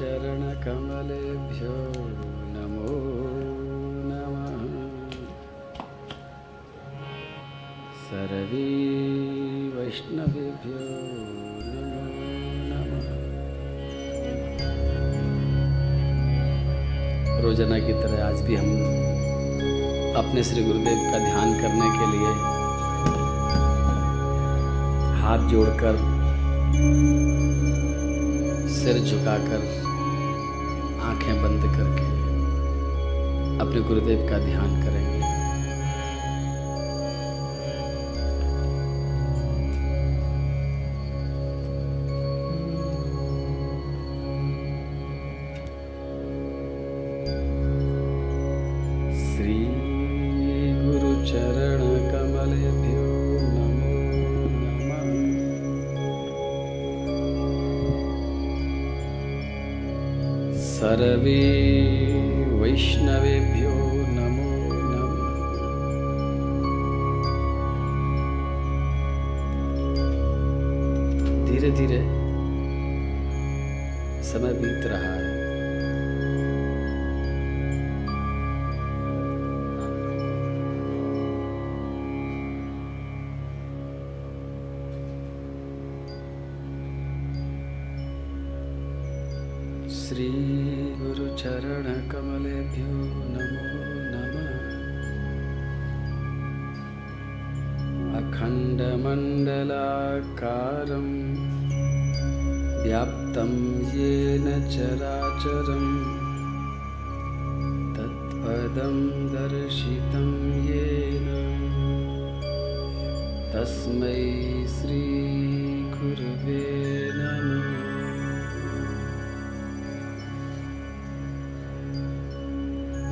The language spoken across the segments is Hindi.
श्रीगुरुचरणकमलेभ्यो नमो नमः। सर्वे वैष्णवेभ्यो नमो नमः। रोज़ाना की तरह आज भी हम अपने श्री गुरुदेव का ध्यान करने के लिए हाथ जोड़कर सिर झुकाकर आँखें बंद करके अपने गुरुदेव का ध्यान करेंगे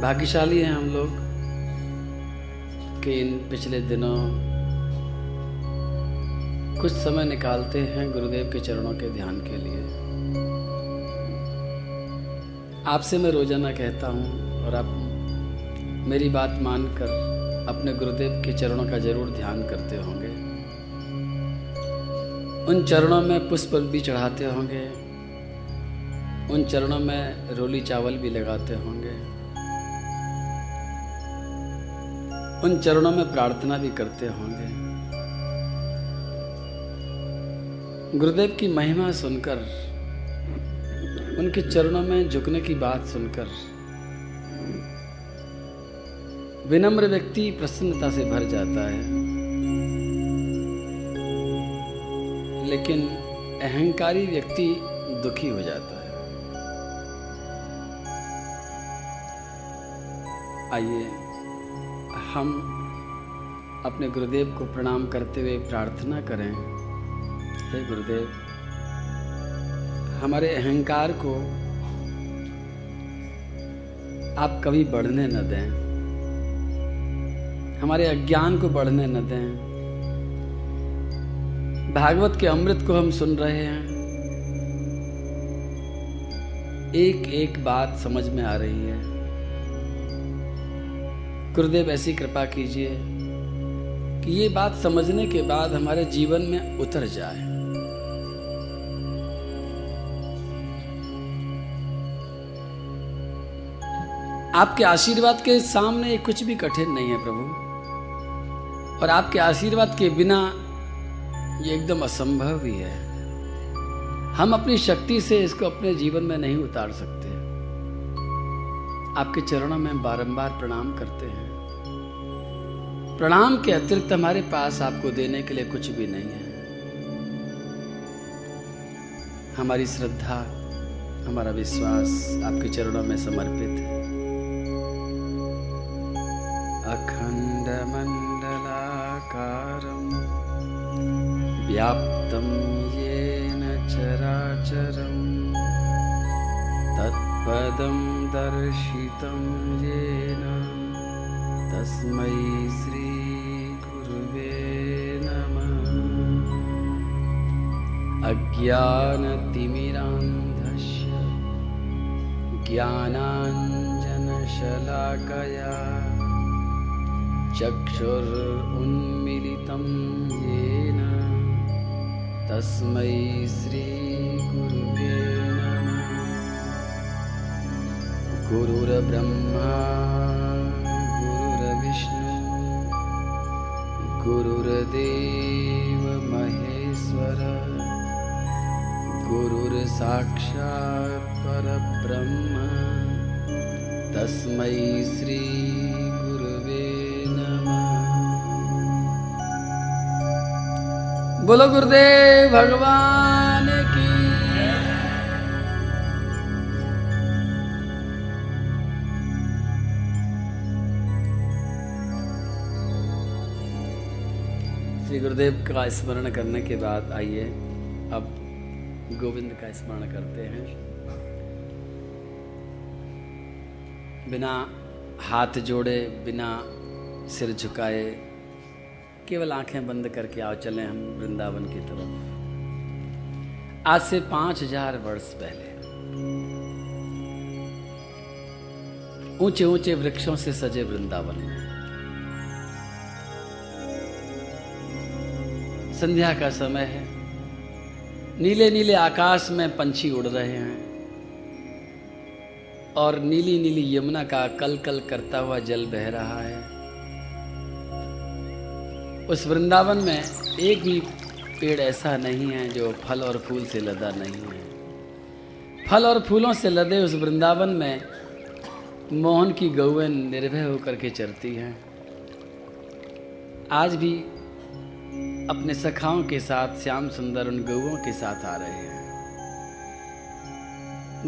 भाग्यशाली हैं हम लोग कि इन पिछले दिनों कुछ समय निकालते हैं गुरुदेव के चरणों के ध्यान के लिए। आपसे मैं रोज़ाना कहता हूँ और आप मेरी बात मानकर अपने गुरुदेव के चरणों का ज़रूर ध्यान करते होंगे। उन चरणों में पुष्प भी चढ़ाते होंगे। उन चरणों में रोली चावल भी लगाते होंगे। उन चरणों में प्रार्थना भी करते होंगे। गुरुदेव की महिमा सुनकर, उनके चरणों में झुकने की बात सुनकर, विनम्र व्यक्ति प्रसन्नता से भर जाता है। लेकिन अहंकारी व्यक्ति दुखी हो जाता है। आइए। हम अपने गुरुदेव को प्रणाम करते हुए प्रार्थना करें। हे गुरुदेव, हमारे अहंकार को आप कभी बढ़ने न दें। हमारे अज्ञान को बढ़ने न दें। भागवत के अमृत को हम सुन रहे हैं। एक एक बात समझ में आ रही है। गुरुदेव, ऐसी कृपा कीजिए कि ये बात समझने के बाद हमारे जीवन में उतर जाए। आपके आशीर्वाद के सामने कुछ भी कठिन नहीं है प्रभु, और आपके आशीर्वाद के बिना ये एकदम असंभव ही है। हम अपनी शक्ति से इसको अपने जीवन में नहीं उतार सकते। आपके चरणों में बारंबार प्रणाम करते हैं। प्रणाम के अतिरिक्त हमारे पास आपको देने के लिए कुछ भी नहीं है। हमारी श्रद्धा, हमारा विश्वास आपके चरणों में समर्पित है। अखंड मंडलाकारं, व्याप्तं येन चराचरं, तत्पदं दर्शितं येन। तस्मै श्रीगुरुवे नमः। अज्ञानतिमिरान्धस्य ज्ञानाञ्जनशलाकया चक्षुरुन्मिलितं येन। तस्मै श्रीगुरुवे गुरुर्ब्रह्मा गुरुर्विष्णु गुरुर्देव महेश्वर गुरुर्साक्षात् परब्रह्म तस्मै श्री गुरुवे नमः। बोलो गुरुदेव भगवान श्री गुरुदेव का स्मरण करने के बाद आइए, अब गोविंद का स्मरण करते हैं। बिना हाथ जोड़े, बिना सिर झुकाए, केवल आँखें बंद करके आओ, चले हम वृंदावन की तरफ़। आज से पाँच हज़ार वर्ष पहले ऊँचे ऊँचे वृक्षों से सजे वृंदावन में संध्या का समय है। नीले नीले आकाश में पंछी उड़ रहे हैं। और नीली नीली यमुना का कल कल करता हुआ जल बह रहा है। उस वृंदावन में एक भी पेड़ ऐसा नहीं है जो फल और फूल से लदा नहीं है। फल और फूलों से लदे उस वृंदावन में मोहन की गौएँ निर्भय होकर के चरती हैं। आज भी अपने सखाओं के साथ श्याम सुंदर उन गौओं के साथ आ रहे हैं।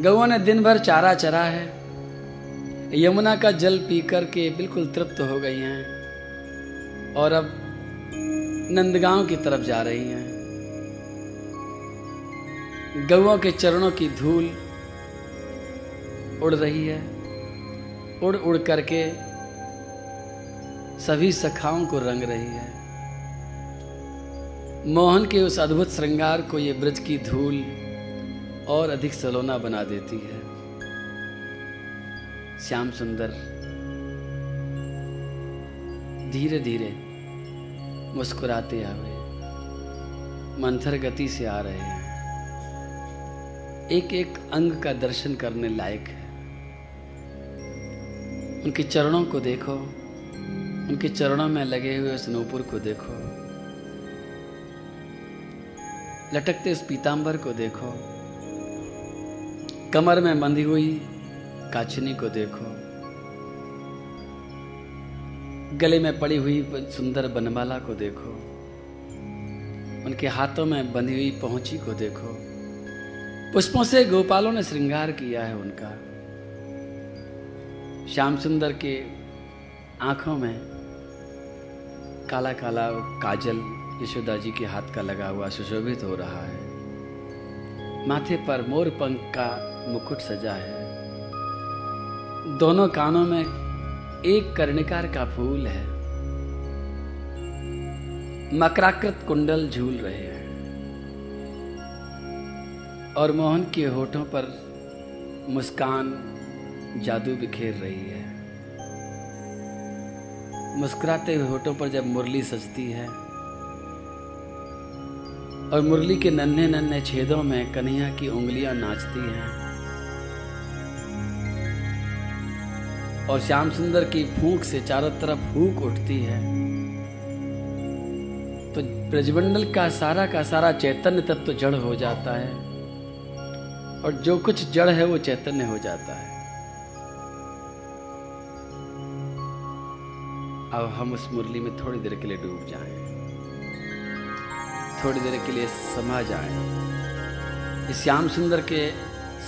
गौओं ने दिन भर चारा चरा है। यमुना का जल पी कर के बिल्कुल तृप्त हो गई हैं और अब नंदगांव की तरफ़ जा रही हैं। गौओं के चरणों की धूल उड़ रही है। उड़ उड़ करके सभी सखाओं को रंग रही है। मोहन के उस अद्भुत श्रृंगार को ये ब्रज की धूल और अधिक सलोना बना देती है। श्याम सुंदर धीरे धीरे मुस्कुराते आवे। मंथर गति से आ रहे हैं। एक एक अंग का दर्शन करने लायक है। उनके चरणों को देखो, उनके चरणों में लगे हुए उस नूपुर को देखो। लटकते उस पीतांबर को देखो। कमर में बंधी हुई काचनी को देखो। गले में पड़ी हुई सुंदर बनमाला को देखो। उनके हाथों में बंधी हुई पहुँची को देखो। पुष्पों से गोपालों ने श्रृंगार किया है उनका। श्याम सुंदर के आँखों में काला काला काजल यशोदा जी के हाथ का लगा हुआ सुशोभित हो रहा है। माथे पर मोर पंख का मुकुट सजा है। दोनों कानों में एक कर्णिकार का फूल है। मकराकृत कुंडल झूल रहे हैं। और मोहन के होठों पर मुस्कान जादू बिखेर रही है। मुस्कुराते हुए होठों पर जब मुरली सजती है और मुरली के नन्हे नन्हे छेदों में कन्हैया की उंगलियाँ नाचती हैं। और श्याम सुंदर की फूंक से चारों तरफ़ फूक उठती है। तो ब्रजमंडल का सारा का सारा चैतन्य तत्व तो जड़ हो जाता है। और जो कुछ जड़ है वो चैतन्य हो जाता है। अब हम उस मुरली में थोड़ी देर के लिए डूब जाएँ। थोड़ी देर के लिए समा जाए। इस श्याम सुंदर के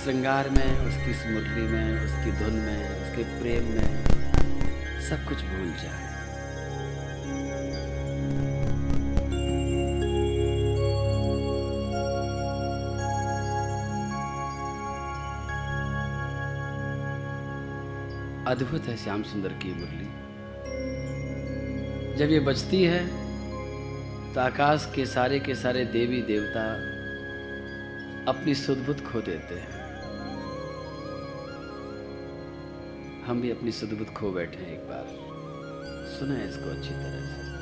श्रृंगार में, उसकी मुरली में, उसकी धुन में, उसके प्रेम में सब कुछ भूल जाए। अद्भुत है श्याम सुंदर की मुरली। जब ये बजती है तो आकाश के सारे के सारे देवी देवता अपनी सुदबुद्ध खो देते हैं। हम भी अपनी सुदबुद्ध खो बैठे हैं एक बार। सुना है इसको अच्छी तरह से।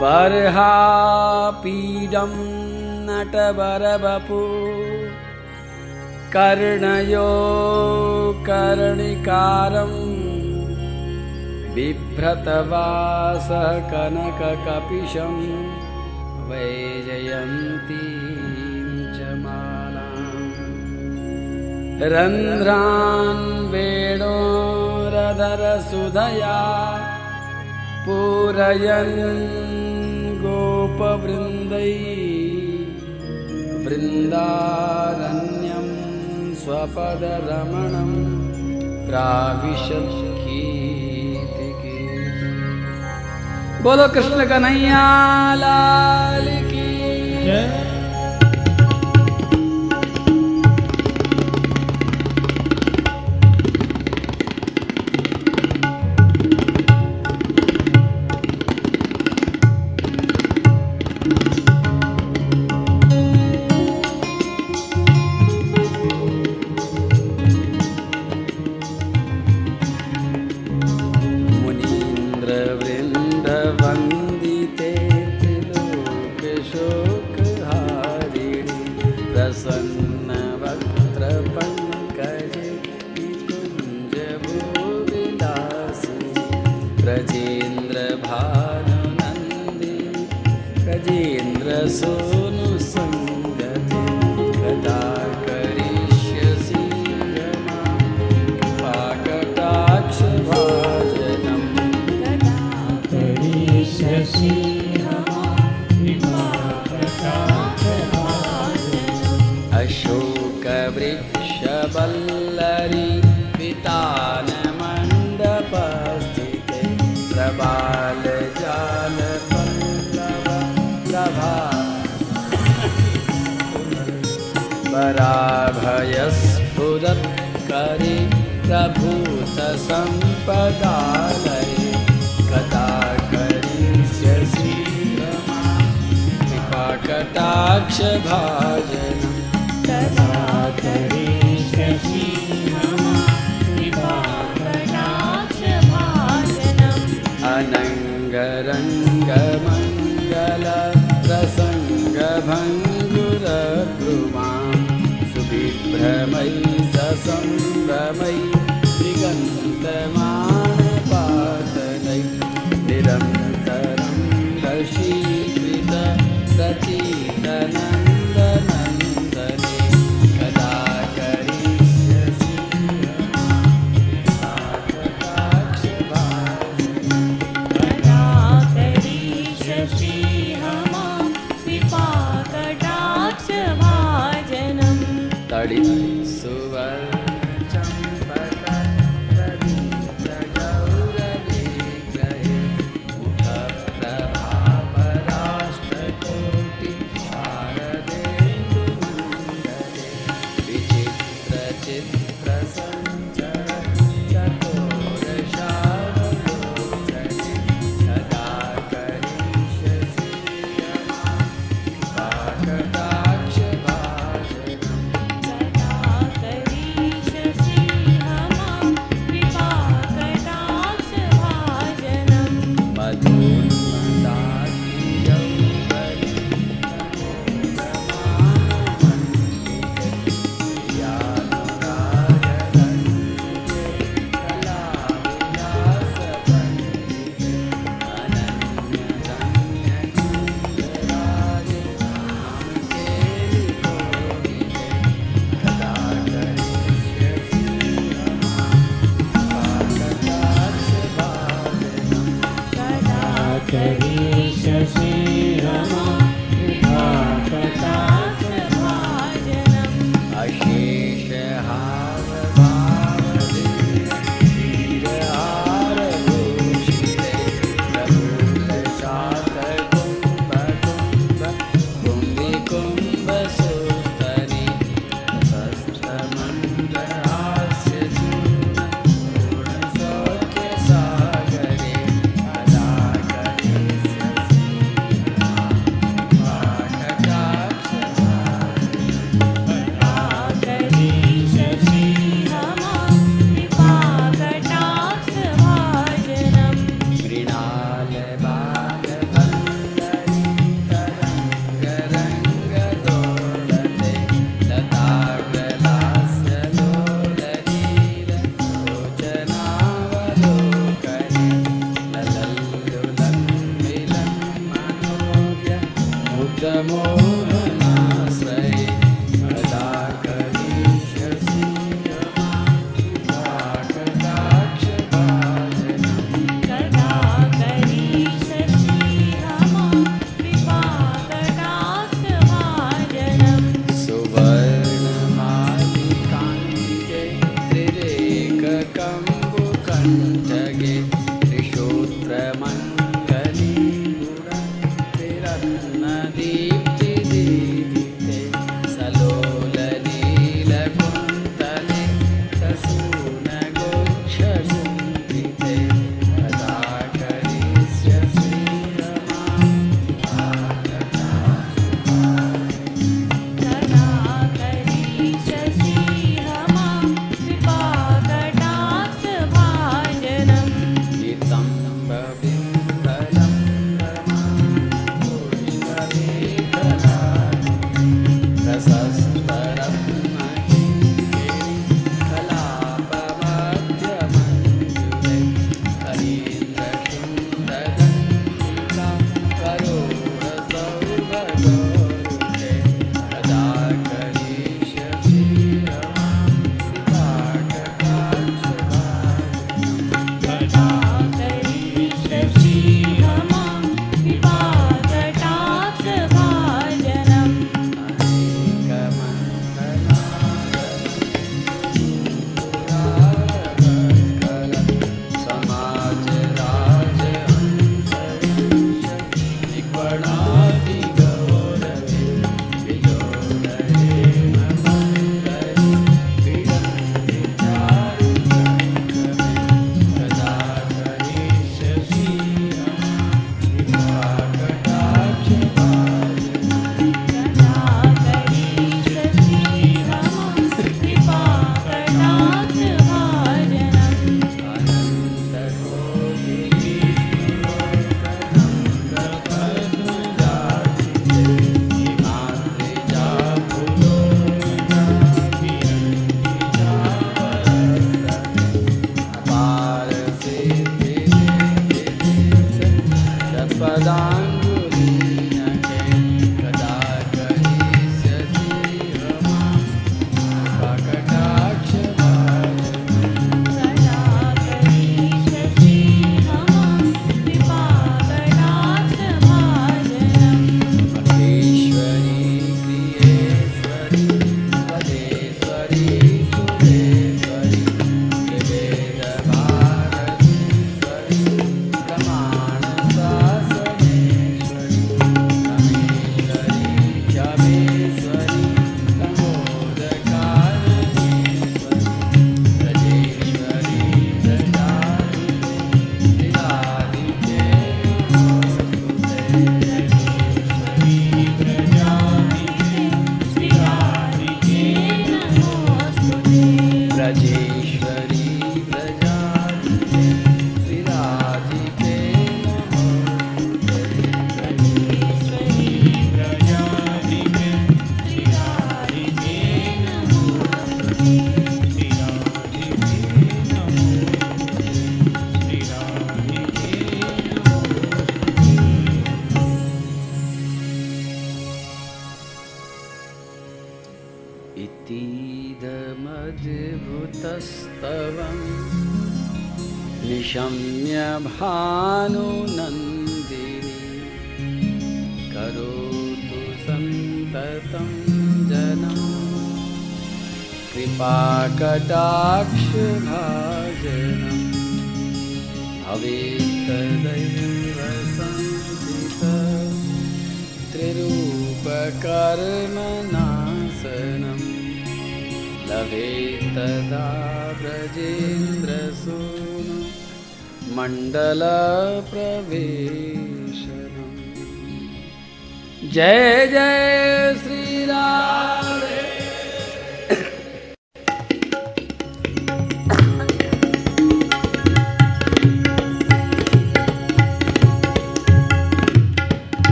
बर्हापीडं नटवरवपु। कर्णयो कर्णिकारम् बिभ्रतवासः कनककपिशं वैजयन्तीं च मालाम्। रन्ध्रान् वेणोरधरसुधया पूरयन् गोपवृन्दै वृन्दारण्यं स्वपदरमणं प्राविशत्कीर्तिके बोलो कृष्ण कन्हैया लाल की। मुनीन्द्रवृन्दवन्दिते पराभयस्फुरत्करि प्रभूतसम्पदालये कदा करिष्यसि रमा कृपाकटाक्षभाजनम्। तदा करिष्यसि कृपाकटाक्षभाजनम् मयि ससं प्रमयिगन्तमा निरन्तरं दशीकृत सत्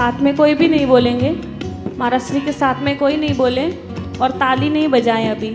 साथ में कोई भी नहीं बोलेंगे। महाराष्ट्री के साथ में कोई नहीं बोले और ताली नहीं बजाएँ अभी।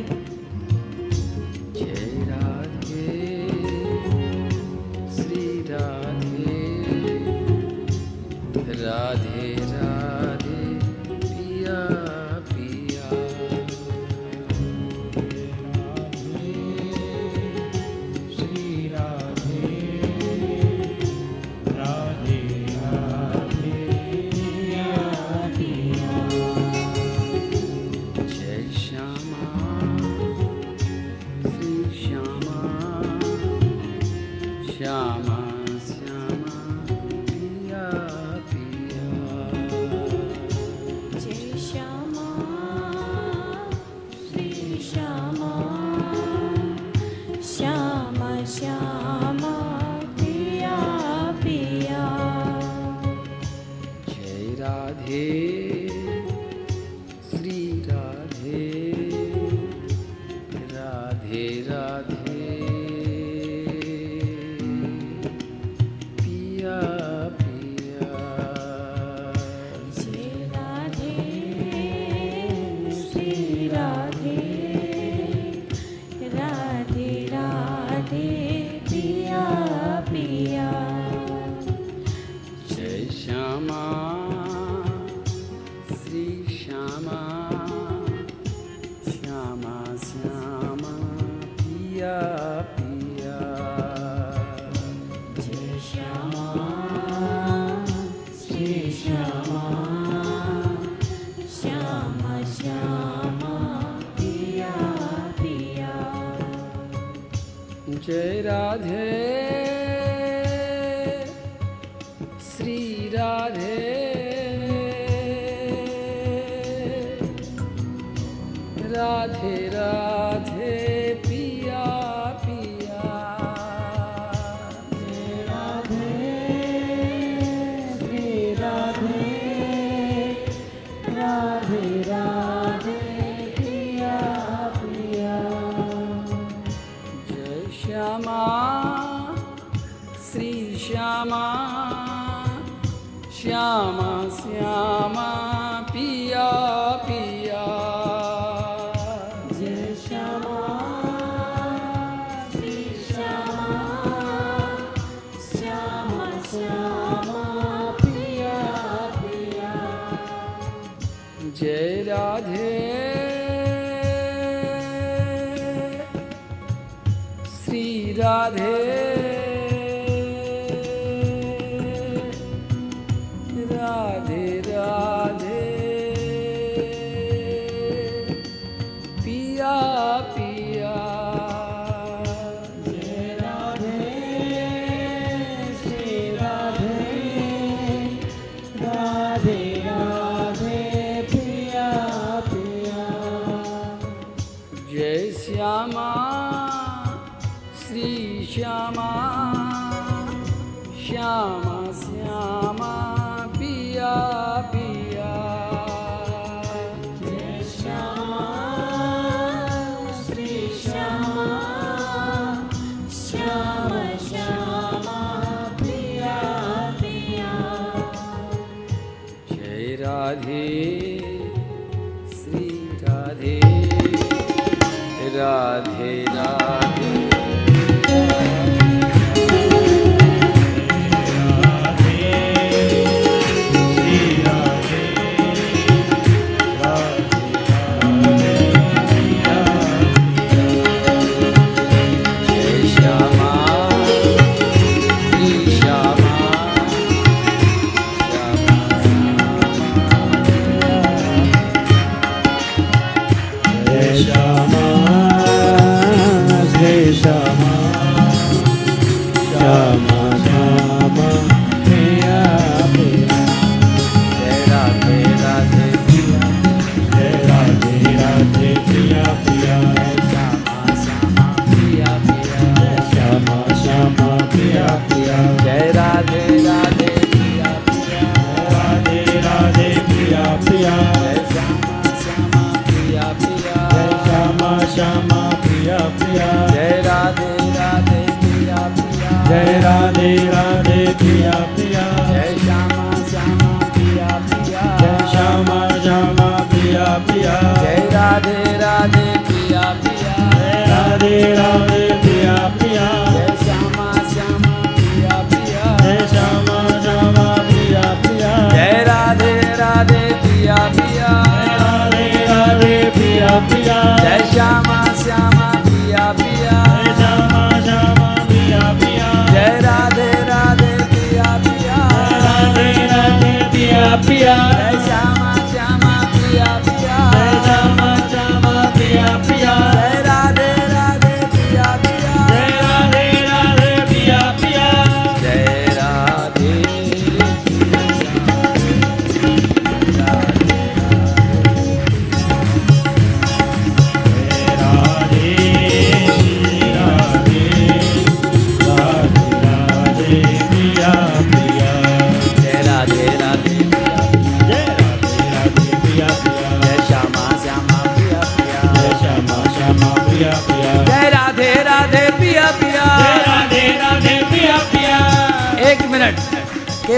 राधे।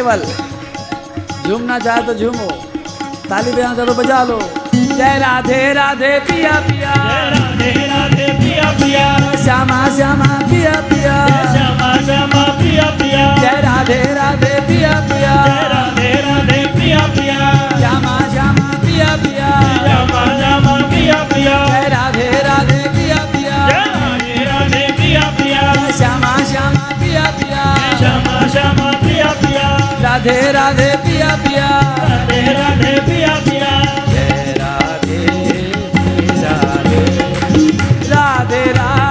केवल झूमना चाहे तो झूमो ताली बजाना चाहे तो बजा लो जय राधे राधे पिया पिया राधे राधे पिया पिया श्यामा श्यामा पिया पिया श्यामा श्यामा पिया पिया जय राधे राधे पिया पिया राधे राधे पिया पिया श्यामा श्यामा पिया पिया श्यामा श्यामा पिया पिया जय राधे राधे पिया पिया जय राधे राधे पिया पिया श्यामा श्यामा पिया पिया श्यामा श्यामा पिया पिया। राधे राधे पिया पिया। राधे राधे पिया पिया। राधे। राधे राधे।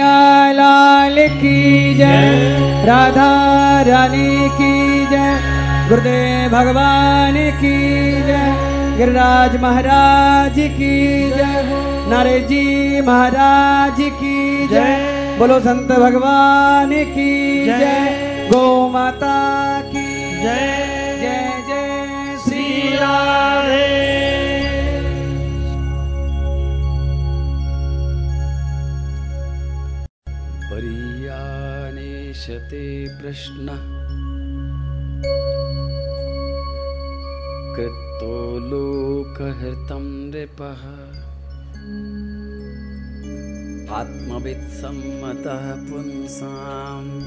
कन्हैया लाल की जय। राधा रानी की जय। गुरुदेव भगवान की जय। गिरिराज महाराज की जय। नारे जी महाराज की जय। बोलो संत भगवान की जय। गो माता की जय। प्रश्न। कृतो लोकहृतं नृपः आत्मवित्सम्मतः पुंसाम्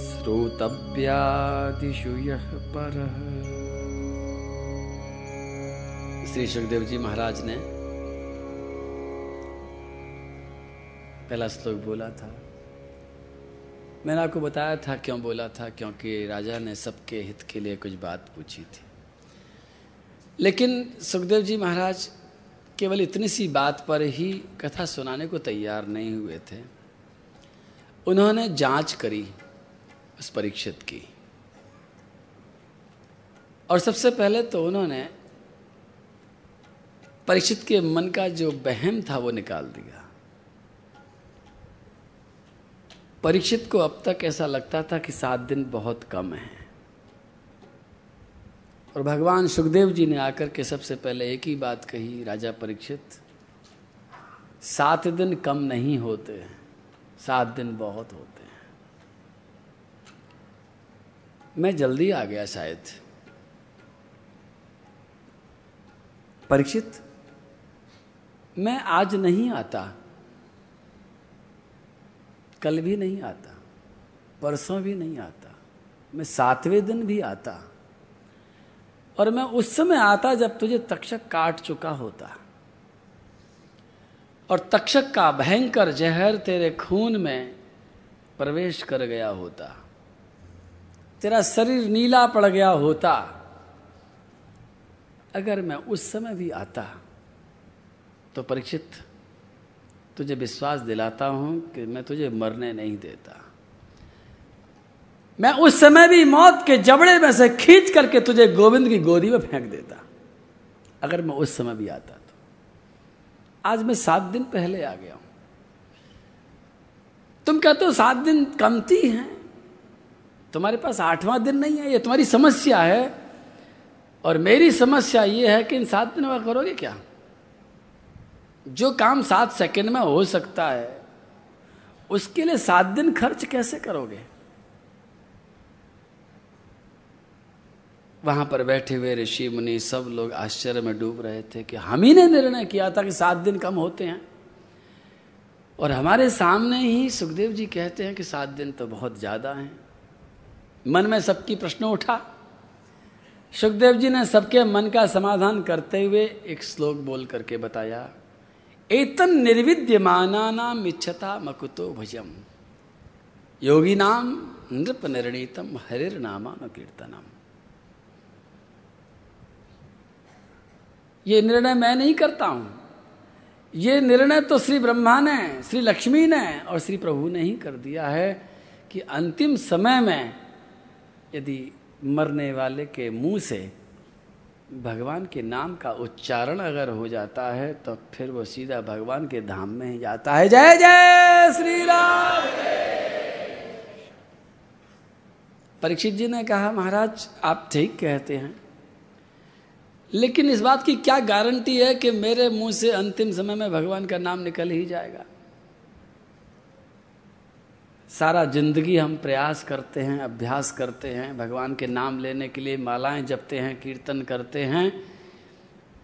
श्रोतव्यादिषु यः परः। श्री सुखदेव जी महाराज ने पहला श्लोक बोला था। मैंने आपको बताया था क्यों बोला था? क्योंकि राजा ने सबके हित के लिए कुछ बात पूछी थी। लेकिन सुखदेव जी महाराज केवल इतनी सी बात पर ही कथा सुनाने को तैयार नहीं हुए थे। उन्होंने जाँच करी, उस परीक्षित की। और सबसे पहले तो उन्होंने परीक्षित के मन का जो बहम था वो निकाल दिया। परीक्षित को अब तक ऐसा लगता था कि सात दिन बहुत कम है। और भगवान सुखदेव जी ने आकर के सबसे पहले एक ही बात कही, राजा परीक्षित, सात दिन कम नहीं होते सात दिन बहुत होते हैं। मैं जल्दी आ गया शायद। परीक्षित, मैं आज नहीं आता। कल भी नहीं आता, परसों भी नहीं आता, मैं सातवें दिन भी आता। और मैं उस समय आता जब तुझे तक्षक काट चुका होता। और तक्षक का भयंकर जहर तेरे खून में प्रवेश कर गया होता। तेरा शरीर नीला पड़ गया होता। अगर मैं उस समय भी आता तो परीक्षित तुझे विश्वास दिलाता हूँ कि मैं तुझे मरने नहीं देता। मैं उस समय भी मौत के जबड़े में से खींच करके तुझे गोविंद की गोदी में फेंक देता, अगर मैं उस समय भी आता तो। आज मैं सात दिन पहले आ गया हूँ। तुम कहते हो सात दिन कमती हैं, तुम्हारे पास आठवां दिन नहीं है, ये तुम्हारी समस्या है, और मेरी समस्या ये है कि इन सात दिनों का करोगे क्या? जो काम सात सेकंड में हो सकता है, उसके लिए सात दिन खर्च कैसे करोगे? वहाँ पर बैठे हुए ऋषि मुनि सब लोग आश्चर्य में डूब रहे थे कि हम ही ने निर्णय किया था कि सात दिन कम होते हैं। और हमारे सामने ही सुखदेव जी कहते हैं कि सात दिन तो बहुत ज़्यादा हैं। मन में सबकी प्रश्न उठा। सुखदेव जी ने सबके मन का समाधान करते हुए एक श्लोक बोल करके बताया। एतन निर्विद्यमाना नाम इच्छता मकुतो भजम। योगी नाम नृप निर्णीतम हरिर कीर्तनम ये निर्णय मैं नहीं करता हूँ। ये निर्णय तो श्री ब्रह्मा ने, श्री लक्ष्मी ने और श्री प्रभु ने ही कर दिया है कि अंतिम समय में यदि मरने वाले के मुँह से भगवान के नाम का उच्चारण अगर हो जाता है तो फिर वो सीधा भगवान के धाम में ही जाता है। जय जय श्री राम। परीक्षित जी ने कहा, महाराज, आप ठीक कहते हैं। लेकिन इस बात की क्या गारंटी है कि मेरे मुँह से अंतिम समय में भगवान का नाम निकल ही जाएगा? सारा ज़िंदगी हम प्रयास करते हैं, अभ्यास करते हैं, भगवान के नाम लेने के लिए मालाएँ जपते हैं, कीर्तन करते हैं,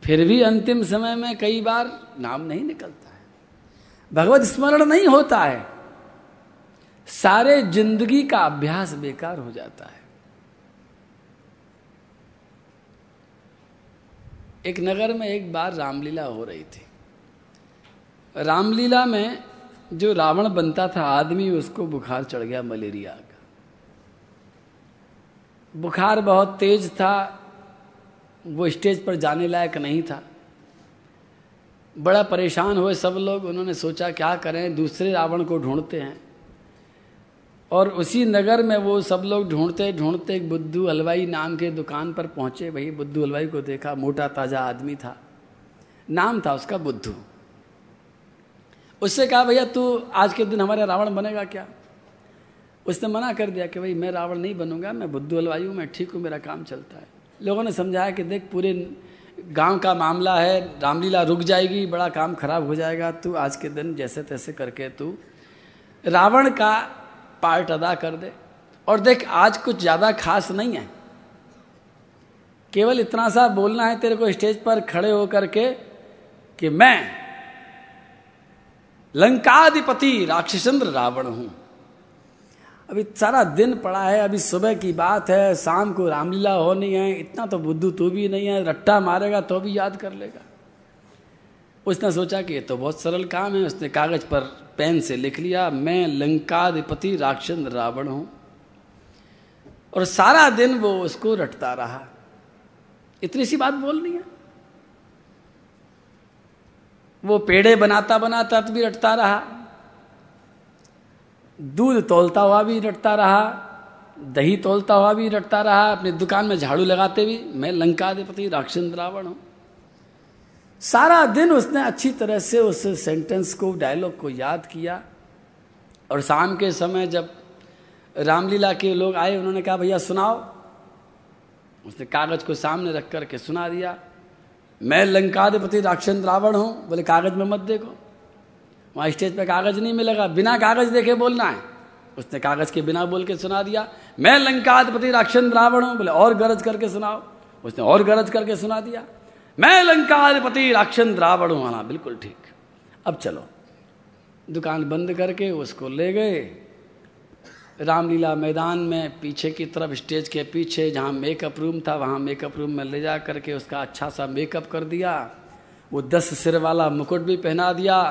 फिर भी अंतिम समय में कई बार नाम नहीं निकलता है। भगवत स्मरण नहीं होता है। सारे ज़िंदगी का अभ्यास बेकार हो जाता है। एक नगर में एक बार रामलीला हो रही थी। रामलीला में जो रावण बनता था, आदमी उसको बुखार चढ़ गया मलेरिया का। बुखार बहुत तेज था, वो स्टेज पर जाने लायक नहीं था। बड़ा परेशान हुए सब लोग, उन्होंने सोचा, क्या करें? दूसरे रावण को ढूंढते हैं। और उसी नगर में वो सब लोग ढूंढते ढूंढते, एक बुद्धू हलवाई नाम के दुकान पर पहुँचे। वही बुद्धू हलवाई को देखा, मोटा ताज़ा आदमी था। नाम था उसका बुद्धू। उससे कहा, भैया, तू आज के दिन हमारा रावण बनेगा क्या? उसने मना कर दिया कि, भाई, मैं रावण नहीं बनूँगा, मैं बुद्धू हलवाई हूँ, मैं ठीक हूँ, मेरा काम चलता है। लोगों ने समझाया कि, देख, पूरे गाँव का मामला है, रामलीला रुक जाएगी, बड़ा काम खराब हो जाएगा, तू आज के दिन जैसे तैसे करके तू रावण का पार्ट अदा कर दे। और देख, आज कुछ ज़्यादा खास नहीं है। केवल इतना सा बोलना है तेरे को स्टेज पर खड़े होकर के कि मैं लंकाधिपति राक्षसचंद्र रावण हूँ। अभी सारा दिन पड़ा है, अभी सुबह की बात है, शाम को रामलीला होनी है, इतना तो बुद्धू तू भी नहीं है, रट्टा मारेगा तो भी याद कर लेगा। उसने सोचा कि ये तो बहुत सरल काम है, उसने कागज़ पर पेन से लिख लिया, मैं लंकाधिपति राक्षस रावण हूँ। और सारा दिन वो उसको रटता रहा। इतनी सी बात बोलनी है? वो पेड़े बनाता बनाता भी रटता रहा। दूध तोलता हुआ भी रटता रहा, दही तोलता हुआ भी रटता रहा, अपनी दुकान में झाड़ू लगाते भी, मैं लंकाधिपति राक्षस रावण हूँ। सारा दिन उसने अच्छी तरह से उस सेंटेंस को डायलॉग को याद किया। और शाम के समय जब रामलीला के लोग आए, उन्होंने कहा, भैया सुनाओ। उसने कागज़ को सामने रख करके सुना दिया। मैं लंकाधिपति राक्षस रावण हूँ, बोले, कागज़ में मत देखो। वहाँ स्टेज पे कागज़ नहीं मिलेगा। बिना कागज़ देखे बोलना है। उसने कागज़ के बिना बोल के सुना दिया। मैं लंकाधिपति राक्षस रावण हूँ, बोले, और गरज करके सुनाओ। उसने और गरज करके सुना दिया। मैं लंकाधिपति राक्षस रावण हूँ हाँ बिल्कुल ठीक। अब चलो। दुकान बंद करके उसको ले गए। रामलीला मैदान में पीछे की तरफ़, स्टेज के पीछे जहाँ मेकअप रूम था, वहाँ मेकअप रूम में ले जा करके उसका अच्छा सा मेकअप कर दिया। वो दस सिर वाला मुकुट भी पहना दिया,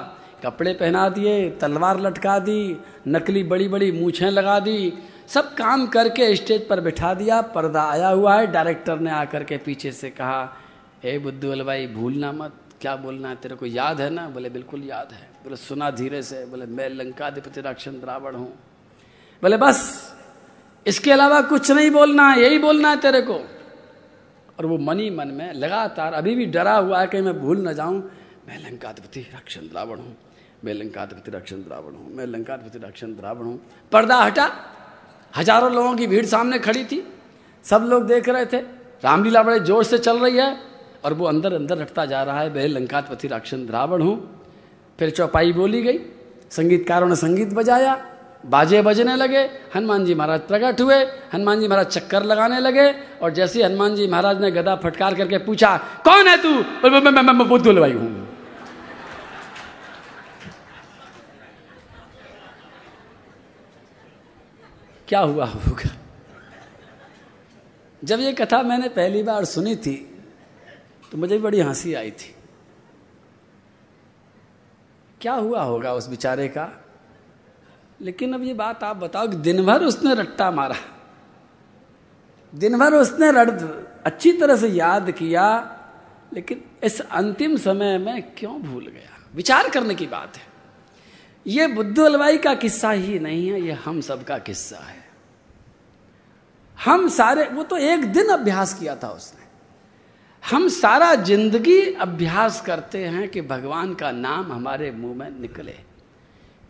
कपड़े पहना दिए, तलवार लटका दी, नकली बड़ी बड़ी मूछें लगा दी, सब काम करके स्टेज पर बिठा दिया, पर्दा आया हुआ है, डायरेक्टर ने आकर के पीछे से कहा, हे बुद्धू भाई, भूलना मत, क्या बोलना है, तेरे को याद है ना? बोले, बिल्कुल याद है। बोले, सुना धीरे से। बोले, मैं लंकाधिपति राक्षस रावण हूँ। बोले, बस, इसके अलावा कुछ नहीं बोलना है, यही बोलना है तेरे को। और वो मनी मन में लगातार, अभी भी डरा हुआ है कि मैं भूल न जाऊँ, मैं लंकाधिपति राक्षस रावण हूँ, मैं लंकाधिपति राक्षस रावण हूँ, मैं लंकाधिपति राक्षस रावण हूँ। पर्दा हटा, हज़ारों लोगों की भीड़ सामने खड़ी थी। सब लोग देख रहे थे, रामलीला बड़े ज़ोर से चल रही है, और वो अंदर अंदर रटता जा रहा है, मैं लंकाधिपति राक्षस रावण हूँ। फिर चौपाई बोली गई, संगीतकारों ने संगीत बजाया बाजे बजने लगे हनुमान जी महाराज प्रकट हुए हनुमान जी महाराज चक्कर लगाने लगे और जैसे हनुमान जी महाराज ने गदा फटकार करके पूछा कौन है तू? मैं मैं मैं, मैं भाई हूँ। क्या हुआ होगा? जब ये कथा मैंने पहली बार सुनी थी तो मुझे भी बड़ी हँसी आई थी। क्या हुआ होगा उस बेचारे का? लेकिन अब ये बात आप बताओ कि दिन भर उसने रट्टा मारा। दिन भर उसने रट अच्छी तरह से याद किया, लेकिन इस अंतिम समय में क्यों भूल गया? विचार करने की बात है। ये बुद्धू अलवाई का किस्सा ही नहीं है, ये हम सब का किस्सा है। हम सारे, वो तो एक दिन अभ्यास किया था उसने। हम सारा ज़िंदगी अभ्यास करते हैं कि भगवान का नाम हमारे मुँह में निकले।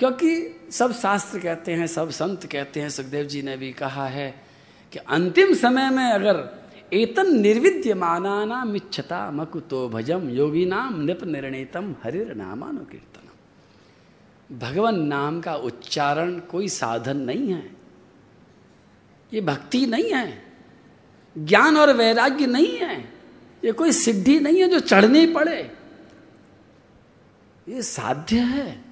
क्योंकि सब शास्त्र कहते हैं, सब संत कहते हैं, सुखदेव जी ने भी कहा है कि अंतिम समय में अगर एतन निर्विद्य माना मिच्छता, मकुतो भजम योगी नाम निप निर्णितम, हरिर नामानुकीर्तनम। भगवान नाम का उच्चारण कोई साधन नहीं है। ये भक्ति नहीं है। ज्ञान और वैराग्य नहीं है। ये कोई सिद्धि नहीं है जो चढ़नी पड़े। ये साध्य है।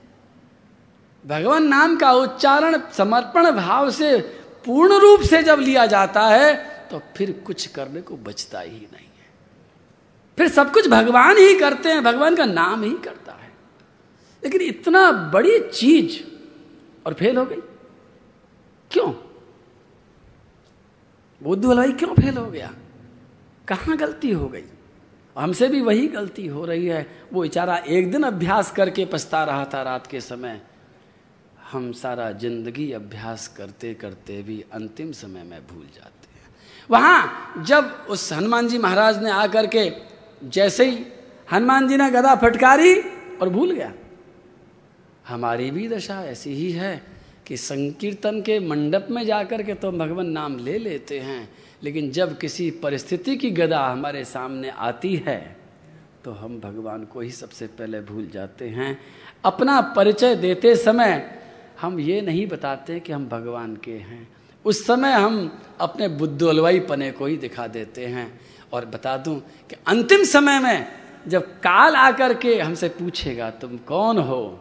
भगवान नाम का उच्चारण समर्पण भाव से पूर्ण रूप से जब लिया जाता है तो फिर कुछ करने को बचता ही नहीं है। फिर सब कुछ भगवान ही करते हैं, भगवान का नाम ही करता है। लेकिन इतना बड़ी चीज़ और फेल हो गई। क्यों? बुद्ध भाई क्यों फेल हो गया? कहाँ गलती हो गई? हमसे भी वही गलती हो रही है। वो बेचारा एक दिन अभ्यास करके पछता रहा था रात के समय। हम सारा ज़िंदगी अभ्यास करते करते भी अंतिम समय में भूल जाते हैं। वहाँ जब उस हनुमान जी महाराज ने आकर के जैसे ही हनुमान जी ने गदा फटकारी और भूल गया। हमारी भी दशा ऐसी ही है कि संकीर्तन के मंडप में जाकर के तो भगवान नाम ले लेते हैं, लेकिन जब किसी परिस्थिति की गदा हमारे सामने आती है तो हम भगवान को ही सबसे पहले भूल जाते हैं। अपना परिचय देते समय हम ये नहीं बताते कि हम भगवान के हैं। उस समय हम अपने बुद्धोलवाई पने को ही दिखा देते हैं। और बता दूँ कि अंतिम समय में जब काल आकर के हमसे पूछेगा, तुम कौन हो?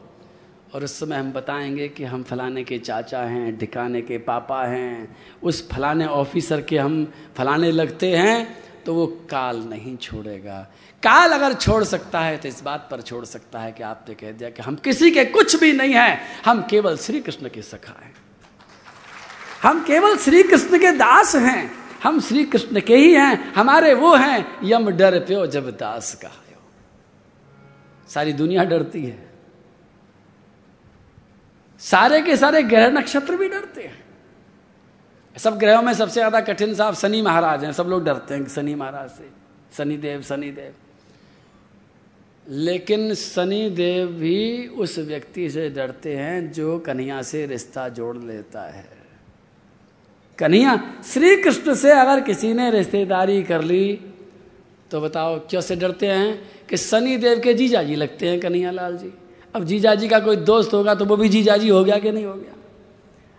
और उस समय हम बताएँगे कि हम फलाने के चाचा हैं, ढिकाने के पापा हैं। उस फलाने ऑफिसर के हम फलाने लगते हैं तो वो काल नहीं छोड़ेगा। काल अगर छोड़ सकता है तो इस बात पर छोड़ सकता है कि आपने कह दिया कि हम किसी के कुछ भी नहीं हैं, हम केवल श्री कृष्ण के सखा हैं। हम केवल श्री कृष्ण के दास हैं, हम श्री कृष्ण के ही हैं, हमारे वो हैं, यम डर प्यो जब दास का सारी दुनिया डरती है। सारे के सारे ग्रह नक्षत्र भी डरते हैं। सब ग्रहों में सबसे ज़्यादा कठिन साहब शनि महाराज हैं, सब लोग डरते हैं शनि महाराज से शनि देव शनि देव लेकिन शनि देव भी उस व्यक्ति से डरते हैं जो कन्हैया से रिश्ता जोड़ लेता है। कन्हैया श्री कृष्ण से अगर किसी ने रिश्तेदारी कर ली तो बताओ क्यों से डरते हैं कि शनि देव के जीजा जी लगते हैं कन्हैया लाल जी? अब जीजा जी का कोई दोस्त होगा तो वो भी जीजा जी हो गया कि नहीं हो गया?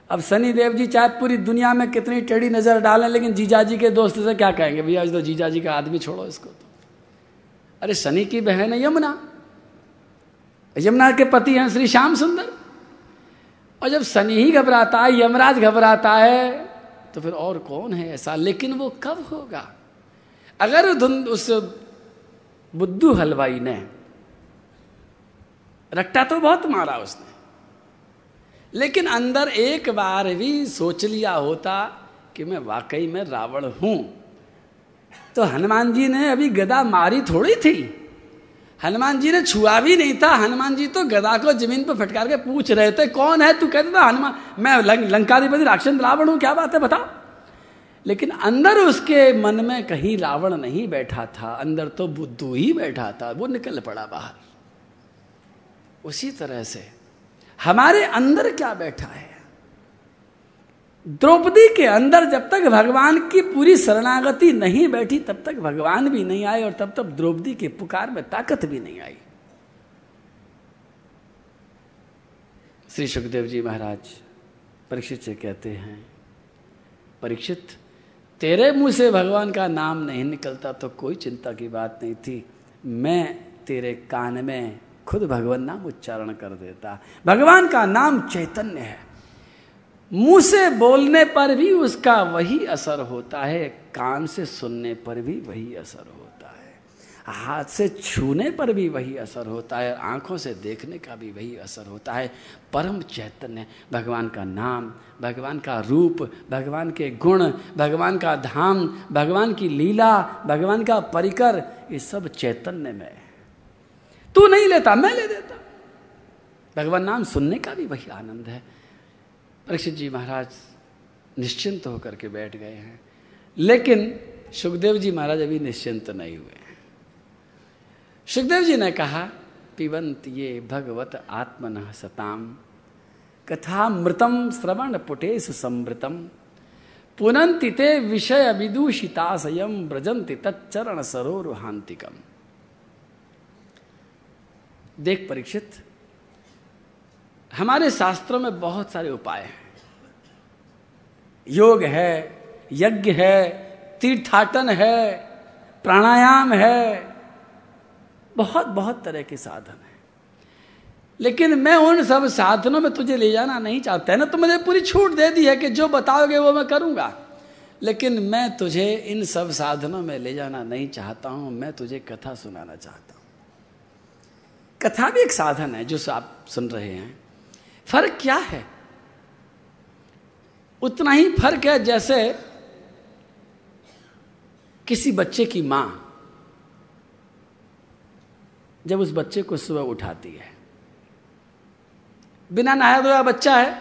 अब शनि देव जी चाहे पूरी दुनिया में कितनी टेढ़ी नज़र डालें, लेकिन जीजा जी के दोस्त से क्या कहेंगे? भैया तो जीजा जी का आदमी छोड़ो इसको तो। अरे शनि की बहन है यमुना। यमुना के पति हैं श्री श्याम सुंदर। और जब शनि ही घबराता है, यमराज घबराता है तो फिर और कौन है ऐसा? लेकिन वो कब होगा? अगर उस बुद्धू हलवाई ने रट्टा तो बहुत मारा उसने। लेकिन अंदर एक बार भी सोच लिया होता कि मैं वाकई में रावण हूँ। तो हनुमान जी ने अभी गदा मारी थोड़ी थी। हनुमान जी ने छुआ भी नहीं था। हनुमान जी तो गदा को ज़मीन पर फटकार के पूछ रहे थे, कौन है तू? कहते था, हनुमान, मैं लंकाधिपति राक्षस रावण हूँ, क्या बात है, बता। लेकिन अंदर उसके मन में कहीं रावण नहीं बैठा था। अंदर तो बुद्धू ही बैठा था, वो निकल पड़ा बाहर। उसी तरह से हमारे अंदर क्या बैठा है? द्रौपदी के अंदर जब तक भगवान की पूरी शरणागति नहीं बैठी, तब तक भगवान भी नहीं आए और तब तक द्रौपदी के पुकार में ताकत भी नहीं आई। श्री सुखदेव जी महाराज, परीक्षित से कहते हैं, परीक्षित, तेरे मुँह से भगवान का नाम नहीं निकलता तो कोई चिंता की बात नहीं थी। मैं तेरे कान में खुद भगवान नाम उच्चारण कर देता। भगवान का नाम चैतन्य है। मुँह से बोलने पर भी उसका वही असर होता है, कान से सुनने पर भी वही असर होता है। हाथ से छूने पर भी वही असर होता है, आँखों से देखने का भी वही असर होता है। परम चैतन्य, भगवान का नाम, भगवान का रूप, भगवान के गुण, भगवान का धाम, भगवान की लीला, भगवान का परिकर, ये सब चैतन्य में है। तू नहीं लेता, मैं ले देता भगवान नाम सुनने का भी वही आनंद है। परीक्षित जी महाराज निश्चिंत होकर के बैठ गए हैं। लेकिन सुखदेव जी महाराज अभी निश्चिंत नहीं हुए सुखदेव जी ने कहा, पिबंत ये भगवत आत्मन सताम। कथा मृतम श्रवण पुटेश समृतम पुनंति ते विषय विदूषिताशयम ब्रजंति तच्चरण सरोरुहांतिकम देख परीक्षित हमारे शास्त्रों में बहुत सारे उपाय हैं। योग है, यज्ञ है, तीर्थाटन है, प्राणायाम है, बहुत बहुत तरह के साधन है। लेकिन मैं उन सब साधनों में तुझे ले जाना नहीं चाहता है ना तो मुझे पूरी छूट दे दी है कि जो बताओगे वो मैं करूँगा। लेकिन मैं तुझे इन सब साधनों में ले जाना नहीं चाहता हूँ, मैं तुझे कथा सुनाना चाहता हूँ। कथा भी एक साधन है, जो आप सुन रहे हैं। फ़र्क क्या है? उतना ही फ़र्क है जैसे किसी बच्चे की माँ जब उस बच्चे को सुबह उठाती है। बिना नहाया धोया बच्चा है।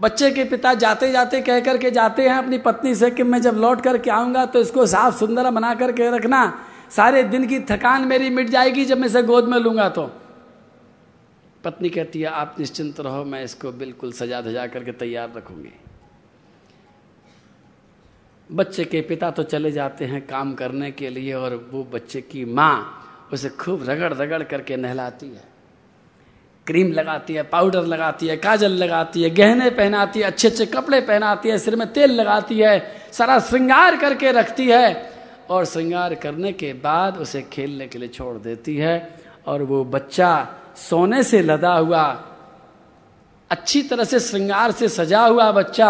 बच्चे के पिता जाते जाते कह करके जाते हैं अपनी पत्नी से कि मैं जब लौट करके आऊँगा तो इसको साफ़ सुंदर बना करके रखना। सारे दिन की थकान मेरी मिट जाएगी जब मैं इसे गोद में लूँगा तो। पत्नी कहती है, आप निश्चिंत रहो, मैं इसको बिल्कुल सजा धजा करके तैयार रखूँगी। बच्चे के पिता तो चले जाते हैं काम करने के लिए और वो बच्चे की माँ उसे खूब रगड़ रगड़ करके नहलाती है। क्रीम लगाती है, पाउडर लगाती है, काजल लगाती है, गहने पहनाती है अच्छे अच्छे कपड़े पहनाती है, सिर में तेल लगाती है, सारा श्रृंगार करके रखती है और श्रृंगार करने के बाद उसे खेलने के लिए छोड़ देती है और वो बच्चा सोने से लदा हुआ, अच्छी तरह से श्रृंगार से सजा हुआ बच्चा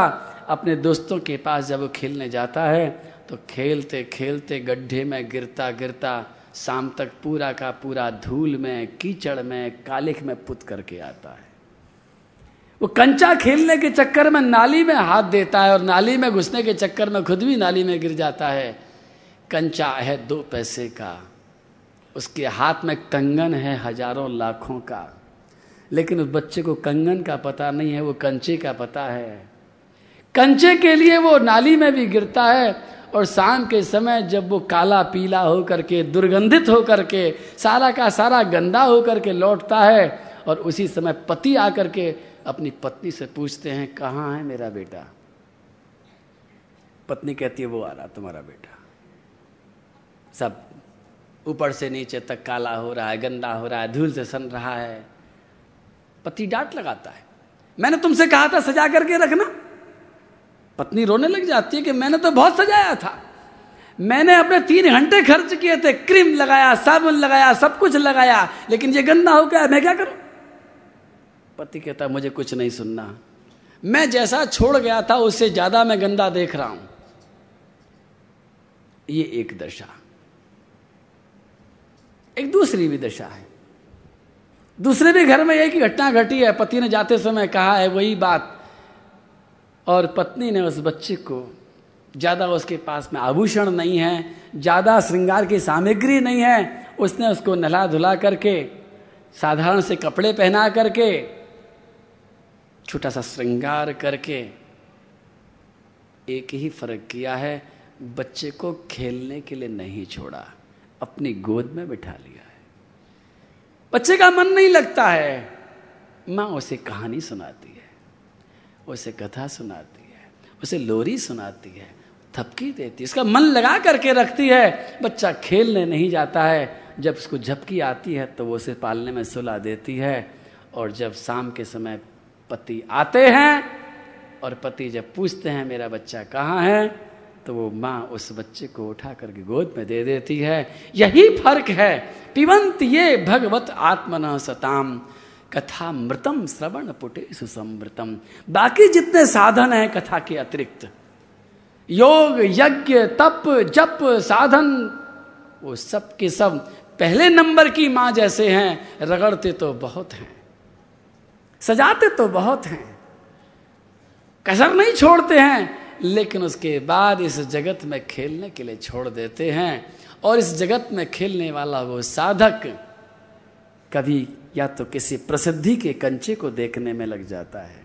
अपने दोस्तों के पास जब वो खेलने जाता है तो खेलते खेलते गड्ढे में गिरता गिरता शाम तक पूरा का पूरा धूल में, कीचड़ में, कालिख में पुत करके आता है। वो कंचा खेलने के चक्कर में नाली में हाथ देता है और नाली में घुसने के चक्कर में खुद भी नाली में गिर जाता है। कंचा है दो पैसे का उसके हाथ में कंगन है हज़ारों लाखों का। लेकिन उस बच्चे को कंगन का पता नहीं है, वो कंचे का पता है। कंचे के लिए वो नाली में भी गिरता है और शाम के समय जब वो काला पीला हो करके दुर्गंधित हो करके सारा का सारा गंदा हो करके लौटता है और उसी समय पति आकर के अपनी पत्नी से पूछते हैं, कहाँ है मेरा बेटा? पत्नी कहती है, वो आ रहा, तुम्हारा बेटा। सब ऊपर से नीचे तक काला हो रहा है, गंदा हो रहा है, धूल से सन रहा है। पति डांट लगाता है। मैंने तुमसे कहा था सजा करके रखना। पत्नी रोने लग जाती है कि मैंने तो बहुत सजाया था। मैंने अपने तीन घंटे खर्च किए थे, क्रीम लगाया, साबुन लगाया, सब कुछ लगाया, लेकिन ये गंदा हो गया, मैं क्या करूँ? पति कहता, मुझे कुछ नहीं सुनना। मैं जैसा छोड़ गया था, उससे ज़्यादा मैं गंदा देख रहा हूँ। ये एक दशा। एक दूसरी भी दशा है। दूसरे भी घर में एक ही घटना घटी है। पति ने जाते समय कहा है वही बात। और पत्नी ने उस बच्चे को, ज़्यादा उसके पास में आभूषण नहीं है, ज़्यादा श्रृंगार की सामग्री नहीं है, उसने उसको नला धुला करके, साधारण से कपड़े पहना करके छोटा सा श्रृंगार करके, एक ही फ़र्क किया है, बच्चे को खेलने के लिए नहीं छोड़ा। अपनी गोद में बिठा लिया है। बच्चे का मन नहीं लगता है। माँ उसे कहानी सुनाती है, उसे कथा सुनाती है, उसे लोरी सुनाती है, थपकी देती है इसका मन लगा करके रखती है। बच्चा खेलने नहीं जाता है। जब उसको झपकी आती है तो वो उसे पालने में सुला देती है और जब शाम के समय पति आते हैं और पति जब पूछते हैं, मेरा बच्चा कहाँ है? तो वो माँ उस बच्चे को उठा करके गोद में दे देती है। यही फ़र्क है। पिबंत ये भगवत आत्मन सताम। कथा मृतम श्रवण पुटे सुसमृतम बाकी जितने साधन हैं कथा के अतिरिक्त। योग, यज्ञ, तप, जप, साधन, वो सब के सब पहले नंबर की माँ जैसे हैं। रगड़ते तो बहुत हैं। सजाते तो बहुत हैं। कसर नहीं छोड़ते हैं। लेकिन उसके बाद इस जगत में खेलने के लिए छोड़ देते हैं। और इस जगत में खेलने वाला वो साधक कभी या तो किसी प्रसिद्धि के कंचे को देखने में लग जाता है,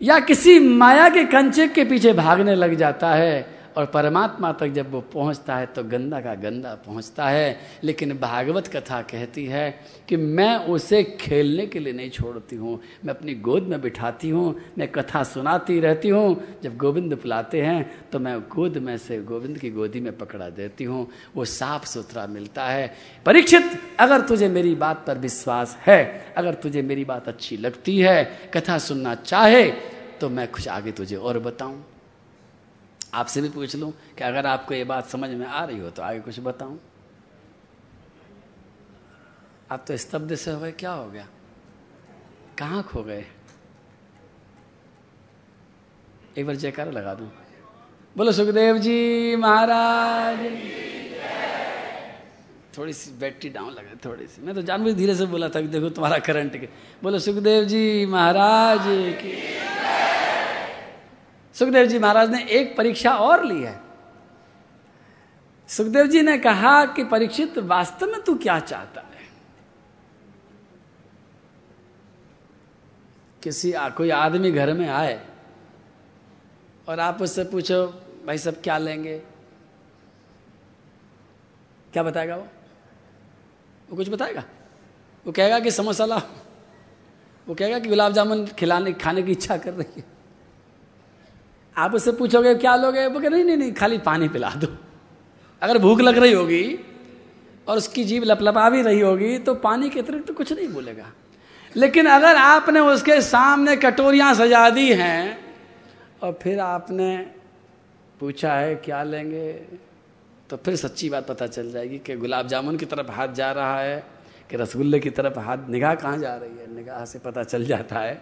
या किसी माया के कंचे के पीछे भागने लग जाता है। और परमात्मा तक जब वो पहुँचता है तो गंदा का गंदा पहुँचता है। लेकिन भागवत कथा कहती है कि मैं उसे खेलने के लिए नहीं छोड़ती हूँ। मैं अपनी गोद में बिठाती हूँ, मैं कथा सुनाती रहती हूँ। जब गोविंद बुलाते हैं तो मैं गोद में से गोविंद की गोदी में पकड़ा देती हूँ। वो साफ़ सुथरा मिलता है। परीक्षित, अगर तुझे मेरी बात पर विश्वास है, अगर तुझे मेरी बात अच्छी लगती है, कथा सुनना चाहे तो मैं कुछ आगे तुझे और बताऊँ। आपसे भी पूछ लूँ कि अगर आपको ये बात समझ में आ रही हो तो आगे कुछ बताऊँ? आप तो स्तब्ध से हो गए, क्या हो गया? कहाँ खो गए? एक बार जयकार लगा दूँ? बोलो, सुखदेव जी महाराज। थोड़ी सी बैटरी डाउन लगा, थोड़ी सी। मैं तो जानबूझ धीरे से बोला था कि देखो तुम्हारा करंट के। बोलो, सुखदेव जी महाराज की सुखदेव जी महाराज ने एक परीक्षा और ली है। सुखदेव जी ने कहा कि परीक्षित वास्तव में तू क्या चाहता है? किसी कोई आदमी घर में आए और आप उससे पूछो, भाई सब क्या लेंगे? क्या बताएगा वो? वो कुछ बताएगा? वो कहेगा कि समोसा लाओ। वो कहेगा कि गुलाब जामुन खिलाने, खाने की इच्छा कर रही है। आप उससे पूछोगे, क्या लोगे? वो कहे, नहीं नहीं नहीं, खाली पानी पिला दो। अगर भूख लग रही होगी और उसकी जीव लपलपा भी रही होगी तो पानी के अतिरिक्त तो कुछ नहीं बोलेगा। लेकिन अगर आपने उसके सामने कटोरियाँ सजा दी हैं, और फिर आपने पूछा है, क्या लेंगे? तो फिर सच्ची बात पता चल जाएगी कि गुलाब जामुन की तरफ़ हाथ जा रहा है, कि रसगुल्ले की तरफ़ हाथ, निगाह कहाँ जा रही है? निगाह से पता चल जाता है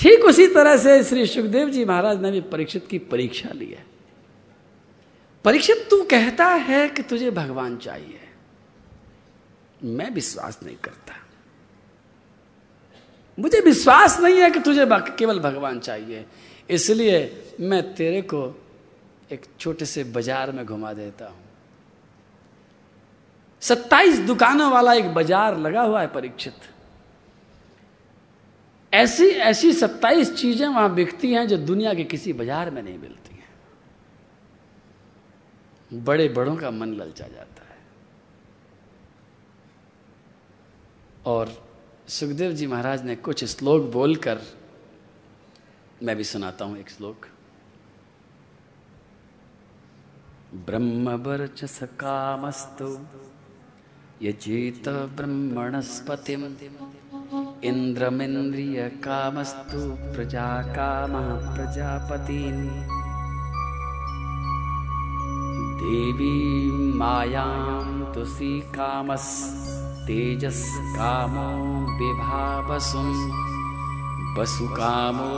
ठीक उसी तरह से श्री सुखदेव जी महाराज ने भी परीक्षित की परीक्षा ली है। परीक्षित, तू कहता है कि तुझे भगवान चाहिए। मैं विश्वास नहीं करता। मुझे विश्वास नहीं है कि तुझे केवल भगवान चाहिए। इसलिए मैं तेरे को एक छोटे से बाज़ार में घुमा देता हूँ। सत्ताईस दुकानों वाला एक बाज़ार लगा हुआ है परीक्षित। ऐसी ऐसी सत्ताईस चीज़ें वहाँ बिकती हैं जो दुनिया के किसी बाज़ार में नहीं मिलती हैं। बड़े बड़ों का मन ललचा जाता है। और सुखदेव जी महाराज ने कुछ श्लोक बोलकर, मैं भी सुनाता हूँ एक श्लोक। ब्रह्म ब्रह्मवर्चस कामस्तु यजेत ब्रह्मणस्पतिम्। इन्द्रमिन्द्रियकामस्तु प्रजाकामः प्रजापतीन्। देवीं मायां तु सीकामस्तेजस्कामो विभावसु वसुकामो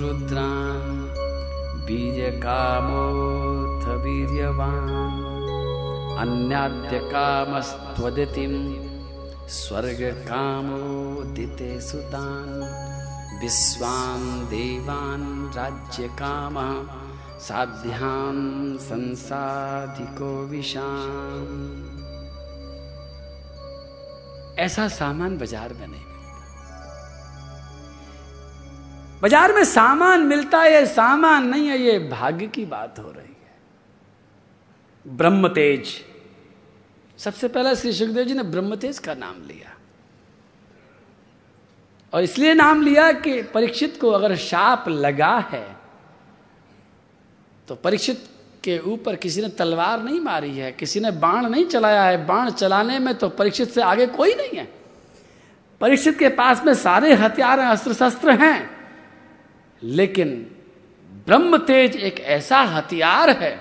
रुद्रान् बीजकामोऽथ वीर्यवान् अन्याद्यकामस्त्वदितिम्। स्वर्गकामोदिते सुतान्, विश्वान् देवान् राज्यकामः साध्यान् संसाधिको विशान् ऐसा सामान बाज़ार में नहीं बाज़ार में सामान मिलता है सामान नहीं है, ये भाग्य की बात हो रही है। ब्रह्म तेज सबसे पहले श्री सुखदेव जी ने ब्रह्म तेज का नाम लिया। और इसलिए नाम लिया कि परीक्षित को अगर शाप लगा है तो परीक्षित के ऊपर किसी ने तलवार नहीं मारी है, किसी ने बाण नहीं चलाया है। बाण चलाने में तो परीक्षित से आगे कोई नहीं है। परीक्षित के पास में सारे हथियार अस्त्र शस्त्र हैं, लेकिन ब्रह्म तेज एक ऐसा हथियार है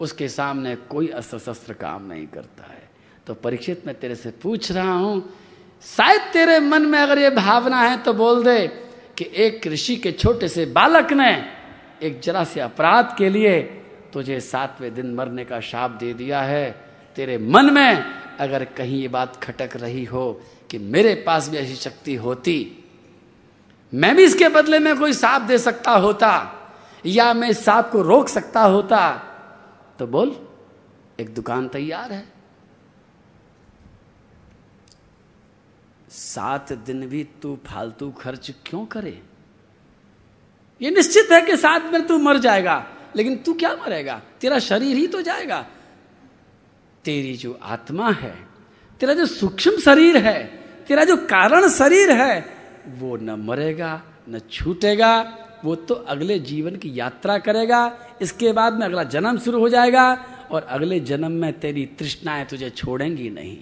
उसके सामने कोई अस्त्र शस्त्र काम नहीं करता है। तो परीक्षित मैं तेरे से पूछ रहा हूँ, शायद तेरे मन में अगर ये भावना है तो बोल दे कि एक ऋषि के छोटे से बालक ने एक जरा से अपराध के लिए तुझे सातवें दिन मरने का शाप दे दिया है। तेरे मन में अगर कहीं ये बात खटक रही हो कि मेरे पास भी ऐसी शक्ति होती, मैं भी इसके बदले में कोई सांप दे सकता होता या मैं इस सांप को रोक सकता होता तो बोल, एक दुकान तैयार है। सात दिन भी तू फालतू खर्च क्यों करे? ये निश्चित है कि सात दिन तू मर जाएगा, लेकिन तू क्या मरेगा? तेरा शरीर ही तो जाएगा। तेरी जो आत्मा है, तेरा जो सूक्ष्म शरीर है, तेरा जो कारण शरीर है, वो न मरेगा, न छूटेगा वो तो अगले जीवन की यात्रा करेगा, इसके बाद में अगला जन्म शुरू हो जाएगा, और अगले जन्म में तेरी तृष्णाएँ तुझे छोड़ेंगी नहीं।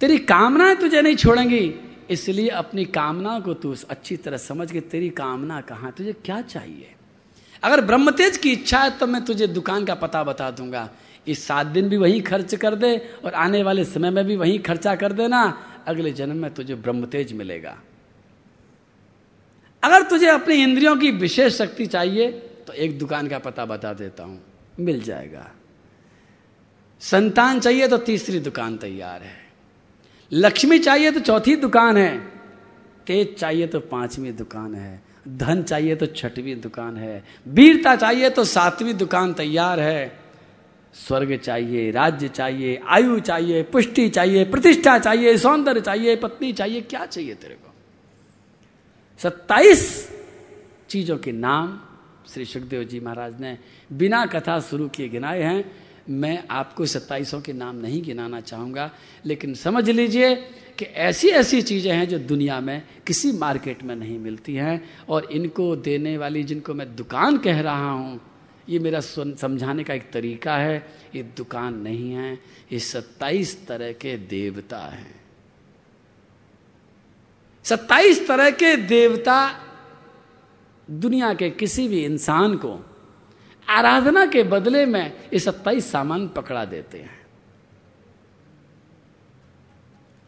तेरी कामनाएँ तुझे नहीं छोड़ेंगी, इसलिए अपनी कामना को तू अच्छी तरह समझ के तेरी कामना कहाँ तुझे क्या चाहिए? अगर ब्रह्मतेज की इच्छा है तो मैं तुझे दुकान का पता बता दूँगा। इस सात दिन भी वही खर्च कर दे, और आने वाले समय में भी वही खर्चा कर देना। अगले जन्म में तुझे ब्रह्मतेज मिलेगा। अगर तुझे अपनी इंद्रियों की विशेष शक्ति चाहिए तो एक दुकान का पता बता देता हूँ। मिल जाएगा। संतान चाहिए तो तीसरी दुकान तैयार है। लक्ष्मी चाहिए तो चौथी दुकान है। तेज चाहिए तो पांचवी दुकान है। धन चाहिए तो छठवीं दुकान है। वीरता चाहिए तो सातवीं दुकान तैयार है। स्वर्ग चाहिए, राज्य चाहिए, आयु चाहिए, पुष्टि चाहिए, प्रतिष्ठा चाहिए, सौंदर्य चाहिए, पत्नी चाहिए, क्या चाहिए तेरे को? सत्ताईस चीज़ों के नाम श्री सुखदेव जी महाराज ने बिना कथा शुरू किए गिनाए हैं। मैं आपको सत्ताईसों के नाम नहीं गिनाना चाहूँगा, लेकिन समझ लीजिए कि ऐसी ऐसी चीज़ें हैं जो दुनिया में किसी मार्केट में नहीं मिलती हैं, और इनको देने वाली जिनको मैं दुकान कह रहा हूँ, ये मेरा समझाने का एक तरीका है, ये दुकान नहीं है, ये सत्ताईस तरह के देवता हैं। सत्ताईस तरह के देवता दुनिया के किसी भी इंसान को आराधना के बदले में ये सत्ताईस सामान पकड़ा देते हैं।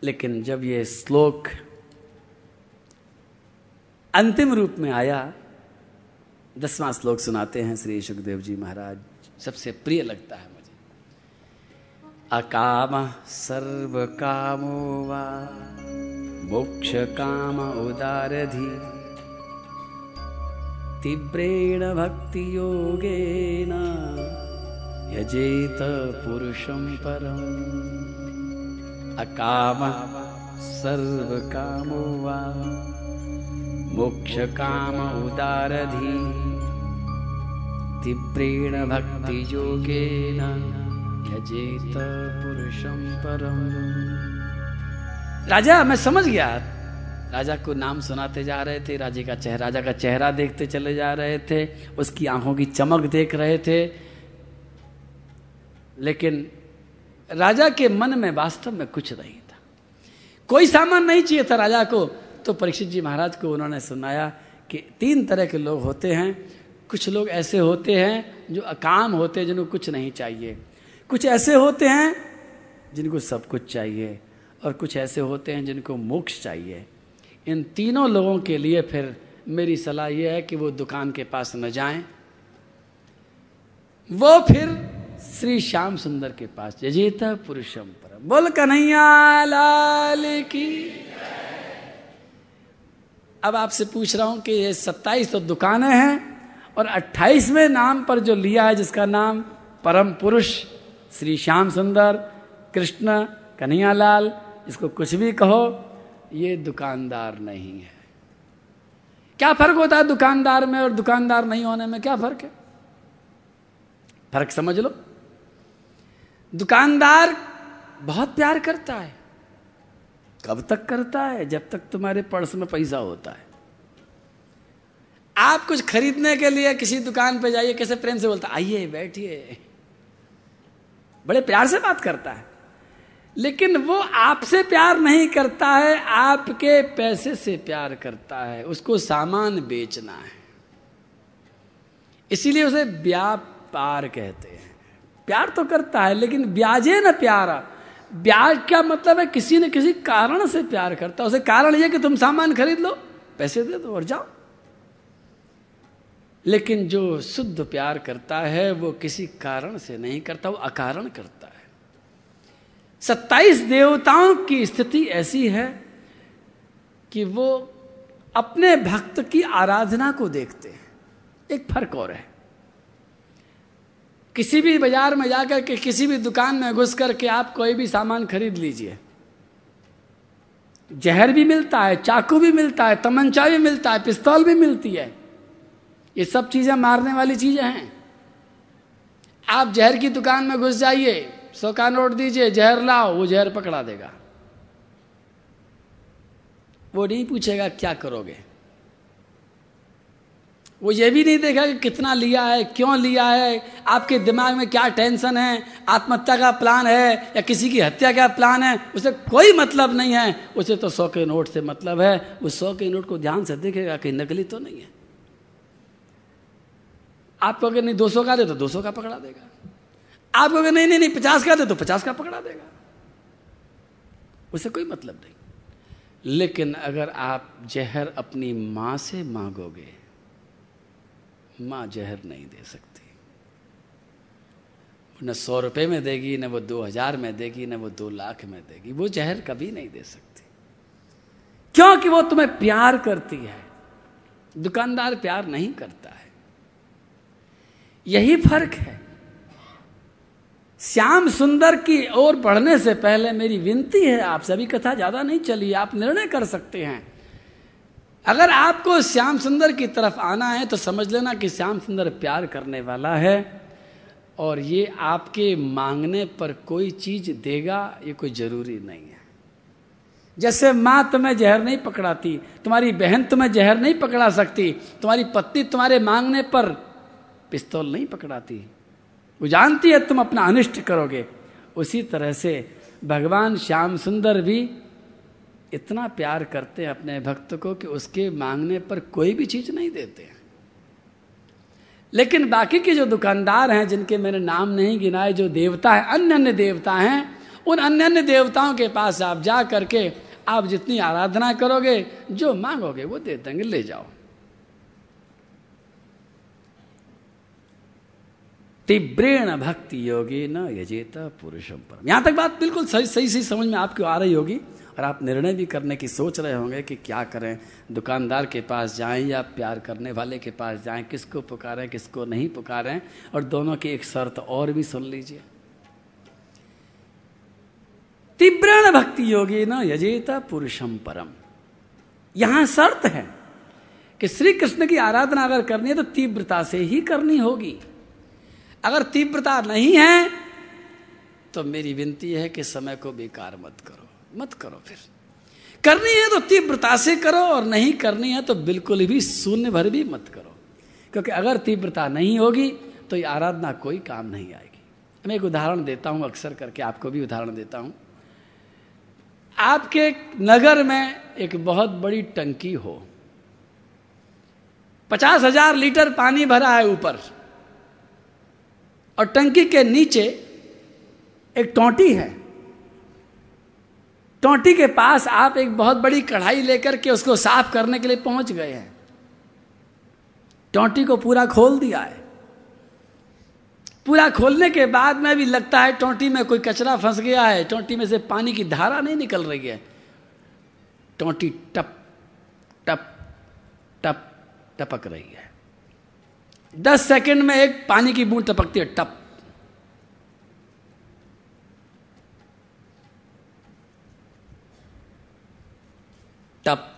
लेकिन जब ये श्लोक अंतिम रूप में आया, दसवां श्लोक सुनाते हैं श्री सुखदेव जी महाराज, सबसे प्रिय लगता है मुझे। अकाम सर्व कामो वा मोक्षकाम उदारधि। तीव्रेण भक्तियोगेन यजेत पुरुषं परम्। अकामः सर्वकामो वा। मोक्षकाम उदारधि। तीव्रेण भक्तियोगेन यजेत पुरुषं परम्। राजा, मैं समझ गया। राजा को नाम सुनाते जा रहे थे, राजे का चेहरा राजा का चेहरा देखते चले जा रहे थे, उसकी आँखों की चमक देख रहे थे। लेकिन राजा के मन में वास्तव में कुछ नहीं था। कोई सामान नहीं चाहिए था राजा को। तो परीक्षित जी महाराज को उन्होंने सुनाया कि तीन तरह के लोग होते हैं। कुछ लोग ऐसे होते हैं जो अकाम होते हैं जिनको कुछ नहीं चाहिए। कुछ ऐसे होते हैं जिनको सब कुछ चाहिए। और कुछ ऐसे होते हैं जिनको मोक्ष चाहिए। इन तीनों लोगों के लिए फिर मेरी सलाह यह है कि वो दुकान के पास न जाएँ। वो फिर श्री श्याम सुंदर के पास जजेता पुरुषम पर बोल कन्हैया, लाल की अब आपसे पूछ रहा हूँ कि ये सत्ताईस तो दुकानें हैं और अट्ठाईसवें नाम पर जो लिया है, जिसका नाम परम पुरुष, श्री श्याम सुंदर, कृष्ण, कन्हैयालाल इसको कुछ भी कहो, ये दुकानदार नहीं है। क्या फ़र्क होता है दुकानदार में और दुकानदार नहीं होने में? क्या फ़र्क है? फ़र्क समझ लो। दुकानदार बहुत प्यार करता है। कब तक करता है? जब तक तुम्हारे पर्स में पैसा होता है। आप कुछ खरीदने के लिए किसी दुकान पे जाइए, कैसे प्रेम से बोलता आइए, बैठिए। बड़े प्यार से बात करता है। लेकिन वो आपसे प्यार नहीं करता है, आपके पैसे से प्यार करता है, उसको सामान बेचना है। इसीलिए उसे व्यापार कहते हैं। प्यार तो करता है, लेकिन ब्याजे ना प्यारा। ब्याज क्या मतलब है? किसी न किसी कारण से प्यार करता है। उसे कारण यह कि तुम सामान खरीद लो, पैसे दे दो और जाओ। लेकिन जो शुद्ध प्यार करता है, वो किसी कारण से नहीं करता, वो अकारण करता सत्ताईस देवताओं की स्थिति ऐसी है कि वो अपने भक्त की आराधना को देखते हैं। एक फ़र्क और है। किसी भी बाज़ार में जाकर के, किसी भी दुकान में घुस करके आप कोई भी सामान खरीद लीजिए। जहर भी मिलता है, चाकू भी मिलता है, तमंचा भी मिलता है, पिस्तौल भी मिलती है। ये सब चीज़ें मारने वाली चीज़ें हैं। आप जहर की दुकान में घुस जाइए सौ का नोट दीजिए, जहर लाओ, वो जहर पकड़ा देगा। वो नहीं पूछेगा, क्या करोगे? वो ये भी नहीं देखा कि कितना लिया है, क्यों लिया है, आपके दिमाग में क्या टेंशन है, आत्महत्या का प्लान है, या किसी की हत्या का प्लान है, उसे कोई मतलब नहीं है। उसे तो सौ के नोट से मतलब है, उस सौ के नोट को ध्यान से देखेगा कि नकली तो नहीं है। आप कहोगे नहीं दो सौ का दे तो दो सौ का पकड़ा देगा। आप कहोगे, नहीं नहीं नहीं, पचास का दे तो पचास का पकड़ा देगा। उसे कोई मतलब नहीं। लेकिन अगर आप जहर अपनी माँ से मांगोगे, माँ जहर नहीं दे सकती। न सौ रुपए में देगी, न वो दो हज़ार में देगी, न वो दो लाख में देगी। वो जहर कभी नहीं दे सकती। क्योंकि वो तुम्हें प्यार करती है। दुकानदार प्यार नहीं करता है। यही फ़र्क है। श्याम सुंदर की ओर बढ़ने से पहले मेरी विनती है, आप सभी कथा ज़्यादा नहीं चली, आप निर्णय कर सकते हैं। अगर आपको श्याम सुंदर की तरफ़ आना है तो समझ लेना कि श्याम सुंदर प्यार करने वाला है, और ये आपके मांगने पर कोई चीज़ देगा, ये कोई ज़रूरी नहीं है। जैसे माँ तुम्हें जहर नहीं पकड़ाती, तुम्हारी बहन तुम्हें जहर नहीं पकड़ा सकती, तुम्हारी पत्नी तुम्हारे मांगने पर पिस्तौल नहीं पकड़ाती वो जानती है तुम अपना अनिष्ट करोगे। उसी तरह से भगवान श्याम सुंदर भी इतना प्यार करते हैं अपने भक्त को कि उसके मांगने पर कोई भी चीज़ नहीं देते हैं। लेकिन बाकी के जो दुकानदार हैं, जिनके मैंने नाम नहीं गिनाए, जो देवता है अन्य अन्य देवता हैं, उन अन्य अन्य देवताओं के पास आप जा करके आप जितनी आराधना करोगे, जो मांगोगे, वो दे देंगे, ले जाओ। तीव्रेण भक्ति योगी न यजेत पुरुषम परम। यहाँ तक बात बिल्कुल सही सही सही समझ में आपको आ रही होगी और आप निर्णय भी करने की सोच रहे होंगे कि क्या करें, दुकानदार के पास जाएँ या प्यार करने वाले के पास जाएँ, किसको पुकारें, किसको नहीं पुकारें, और दोनों की एक शर्त और भी सुन लीजिए। तीव्रण भक्ति योगी न यजेता पुरुषम परम। यहाँ शर्त है कि श्री कृष्ण की आराधना अगर करनी है तो तीव्रता से ही करनी होगी। अगर तीव्रता नहीं है तो मेरी विनती है कि समय को बेकार मत करो। मत करो फिर। करनी है तो तीव्रता से करो और नहीं करनी है तो बिल्कुल भी शून्य भर भी मत करो। क्योंकि अगर तीव्रता नहीं होगी तो ये आराधना कोई काम नहीं आएगी। मैं एक उदाहरण देता हूँ, अक्सर करके आपको भी उदाहरण देता हूँ। आपके नगर में एक बहुत बड़ी टंकी हो। पचास हज़ार लीटर पानी भरा है ऊपर। और टंकी के नीचे एक टोंटी है। टोंटी के पास आप एक बहुत बड़ी कढ़ाई लेकर के उसको साफ़ करने के लिए पहुँच गए हैं। टोंटी को पूरा खोल दिया है। पूरा खोलने के बाद में भी लगता है टोंटी में कोई कचरा फंस गया है। टोंटी में से पानी की धारा नहीं निकल रही है। टोंटी टप टप टप, टपक रही है। दस सेकंड में एक पानी की बूंद टपकती है, टप। टप।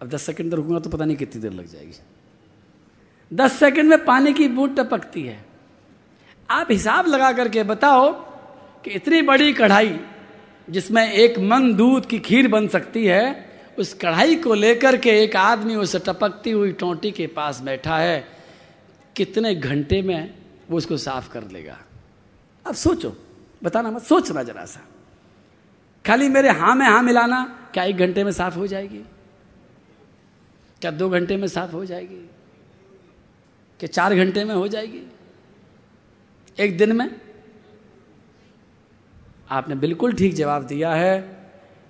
अब दस सेकंड रुकूँगा तो पता नहीं कितनी देर लग जाएगी। दस सेकंड में पानी की बूंद टपकती है। आप हिसाब लगा करके बताओ कि इतनी बड़ी कढ़ाई जिसमें एक मन दूध की खीर बन सकती है उस कढ़ाई को लेकर के एक आदमी उस टपकती हुई टोंटी के पास बैठा है। कितने घंटे में वो उसको साफ़ कर लेगा? अब सोचो, बताना मत, सोचना जरा सा। खाली मेरे हाँ में हाँ मिलाना, क्या एक घंटे में साफ़ हो जाएगी? क्या दो घंटे में साफ़ हो जाएगी? क्या चार घंटे में हो जाएगी? एक दिन में? आपने बिल्कुल ठीक जवाब दिया है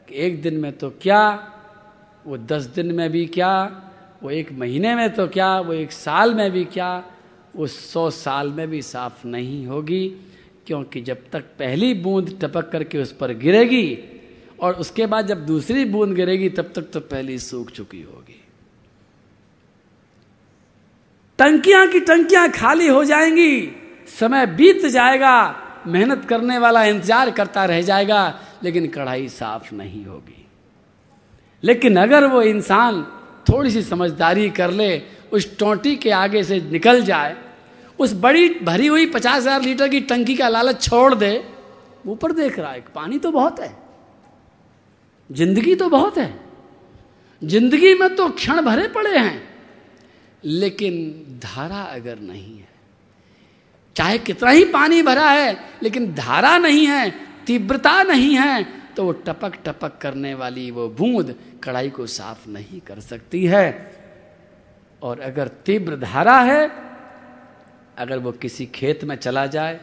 कि एक दिन में तो क्या वो दस दिन में भी क्या, वो एक महीने में तो क्या, वो एक साल में भी क्या, वो सौ साल में भी साफ़ नहीं होगी, क्योंकि जब तक पहली बूंद टपक करके उस पर गिरेगी और उसके बाद जब दूसरी बूंद गिरेगी, तब तक तो पहली सूख चुकी होगी। टंकियाँ की टंकियाँ खाली हो जाएँगी, समय बीत जाएगा, मेहनत करने वाला इंतज़ार करता रह जाएगा, लेकिन कढ़ाई साफ़ नहीं होगी। लेकिन अगर वो इंसान थोड़ी सी समझदारी कर ले, उस टोंटी के आगे से निकल जाए, उस बड़ी भरी हुई पचास हज़ार लीटर की टंकी का लालच छोड़ दे ऊपर देख रहा है, पानी तो बहुत है, ज़िंदगी तो बहुत है, ज़िंदगी में तो क्षण भरे पड़े हैं, लेकिन धारा अगर नहीं है, चाहे कितना ही पानी भरा है, लेकिन धारा नहीं है, तीव्रता नहीं है तो वो टपक टपक करने वाली वो बूंद कढ़ाई को साफ़ नहीं कर सकती है। और अगर तीव्र धारा है, अगर वो किसी खेत में चला जाए,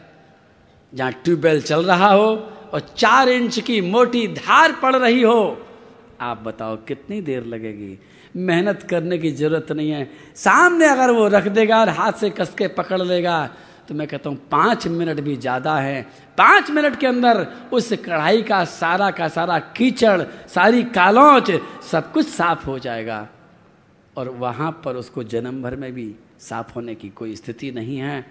जहाँ ट्यूबवेल चल रहा हो और चार इंच की मोटी धार पड़ रही हो, आप बताओ कितनी देर लगेगी? मेहनत करने की ज़रूरत नहीं है। सामने अगर वो रख देगा और हाथ से कस के पकड़ लेगा तो मैं कहता हूँ, पाँच मिनट भी ज़्यादा है। पाँच मिनट के अंदर उस कढ़ाई का सारा का सारा कीचड़, सारी कालौच सब कुछ साफ़ हो जाएगा। और वहाँ पर उसको जन्म भर में भी साफ़ होने की कोई स्थिति नहीं है।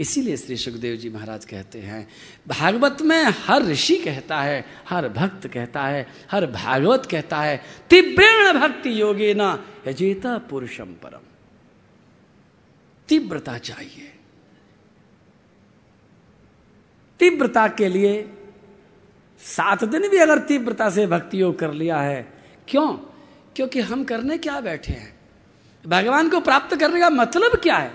इसीलिए श्री सुखदेव जी महाराज कहते हैं, भागवत में हर ऋषि कहता है, हर भक्त कहता है, हर भागवत कहता है, तीव्रेण भक्ति योगे ना यजेता पुरुषम परम। तीव्रता चाहिए। तीव्रता के लिए सात दिन भी अगर तीव्रता से भक्ति योग कर लिया है, क्यों? क्योंकि हम करने क्या बैठे हैं? भगवान को प्राप्त करने का मतलब क्या है?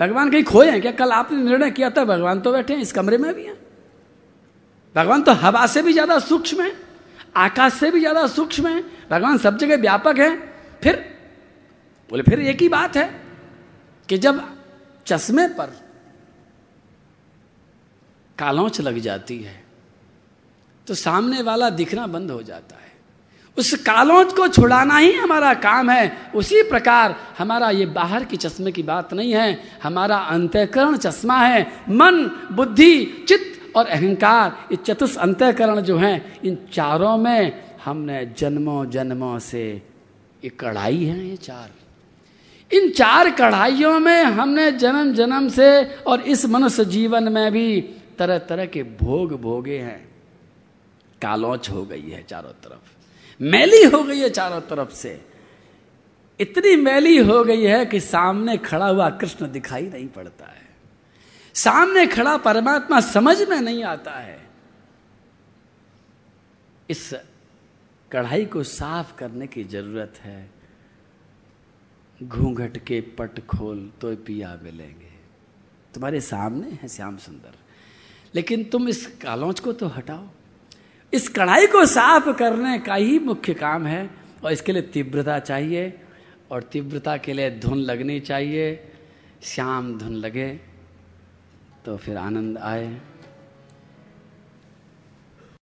भगवान कहीं खोए हैं क्या? कल आपने निर्णय किया था, भगवान तो बैठे हैं, इस कमरे में भी हैं। भगवान तो हवा से भी ज़्यादा सूक्ष्म है, आकाश से भी ज़्यादा सूक्ष्म है, भगवान सब जगह व्यापक है। फिर, बोले, फिर एक ही बात है कि जब चश्मे पर कालौच लग जाती है तो सामने वाला दिखना बंद हो जाता है। उस कालौच को छुड़ाना ही हमारा काम है। उसी प्रकार हमारा ये बाहर की चश्मे की बात नहीं है, हमारा अंतःकरण चश्मा है। मन, बुद्धि, चित्त और अहंकार, ये चतुष अंतःकरण जो हैं, इन चारों में हमने जन्मों जन्मों से ये कढ़ाई है ये चार। इन चार कढ़ाइयों में हमने जन्म जन्म से और इस मनुष्य जीवन में भी तरह तरह के भोग भोगे हैं। कालौच हो गई है चारों तरफ़। मैली हो गई है चारों तरफ़ से। इतनी मैली हो गई है कि सामने खड़ा हुआ कृष्ण दिखाई नहीं पड़ता है। सामने खड़ा परमात्मा समझ में नहीं आता है। इस कढ़ाई को साफ़ करने की ज़रूरत है। घूंघट के पट खोल तो पिया मिलेंगे। तुम्हारे सामने है श्याम सुंदर। लेकिन तुम इस कालौच को तो हटाओ। इस कढ़ाई को साफ़ करने का ही मुख्य काम है और इसके लिए तीव्रता चाहिए और तीव्रता के लिए धुन लगनी चाहिए। श्याम धुन लगे तो फिर आनंद आए।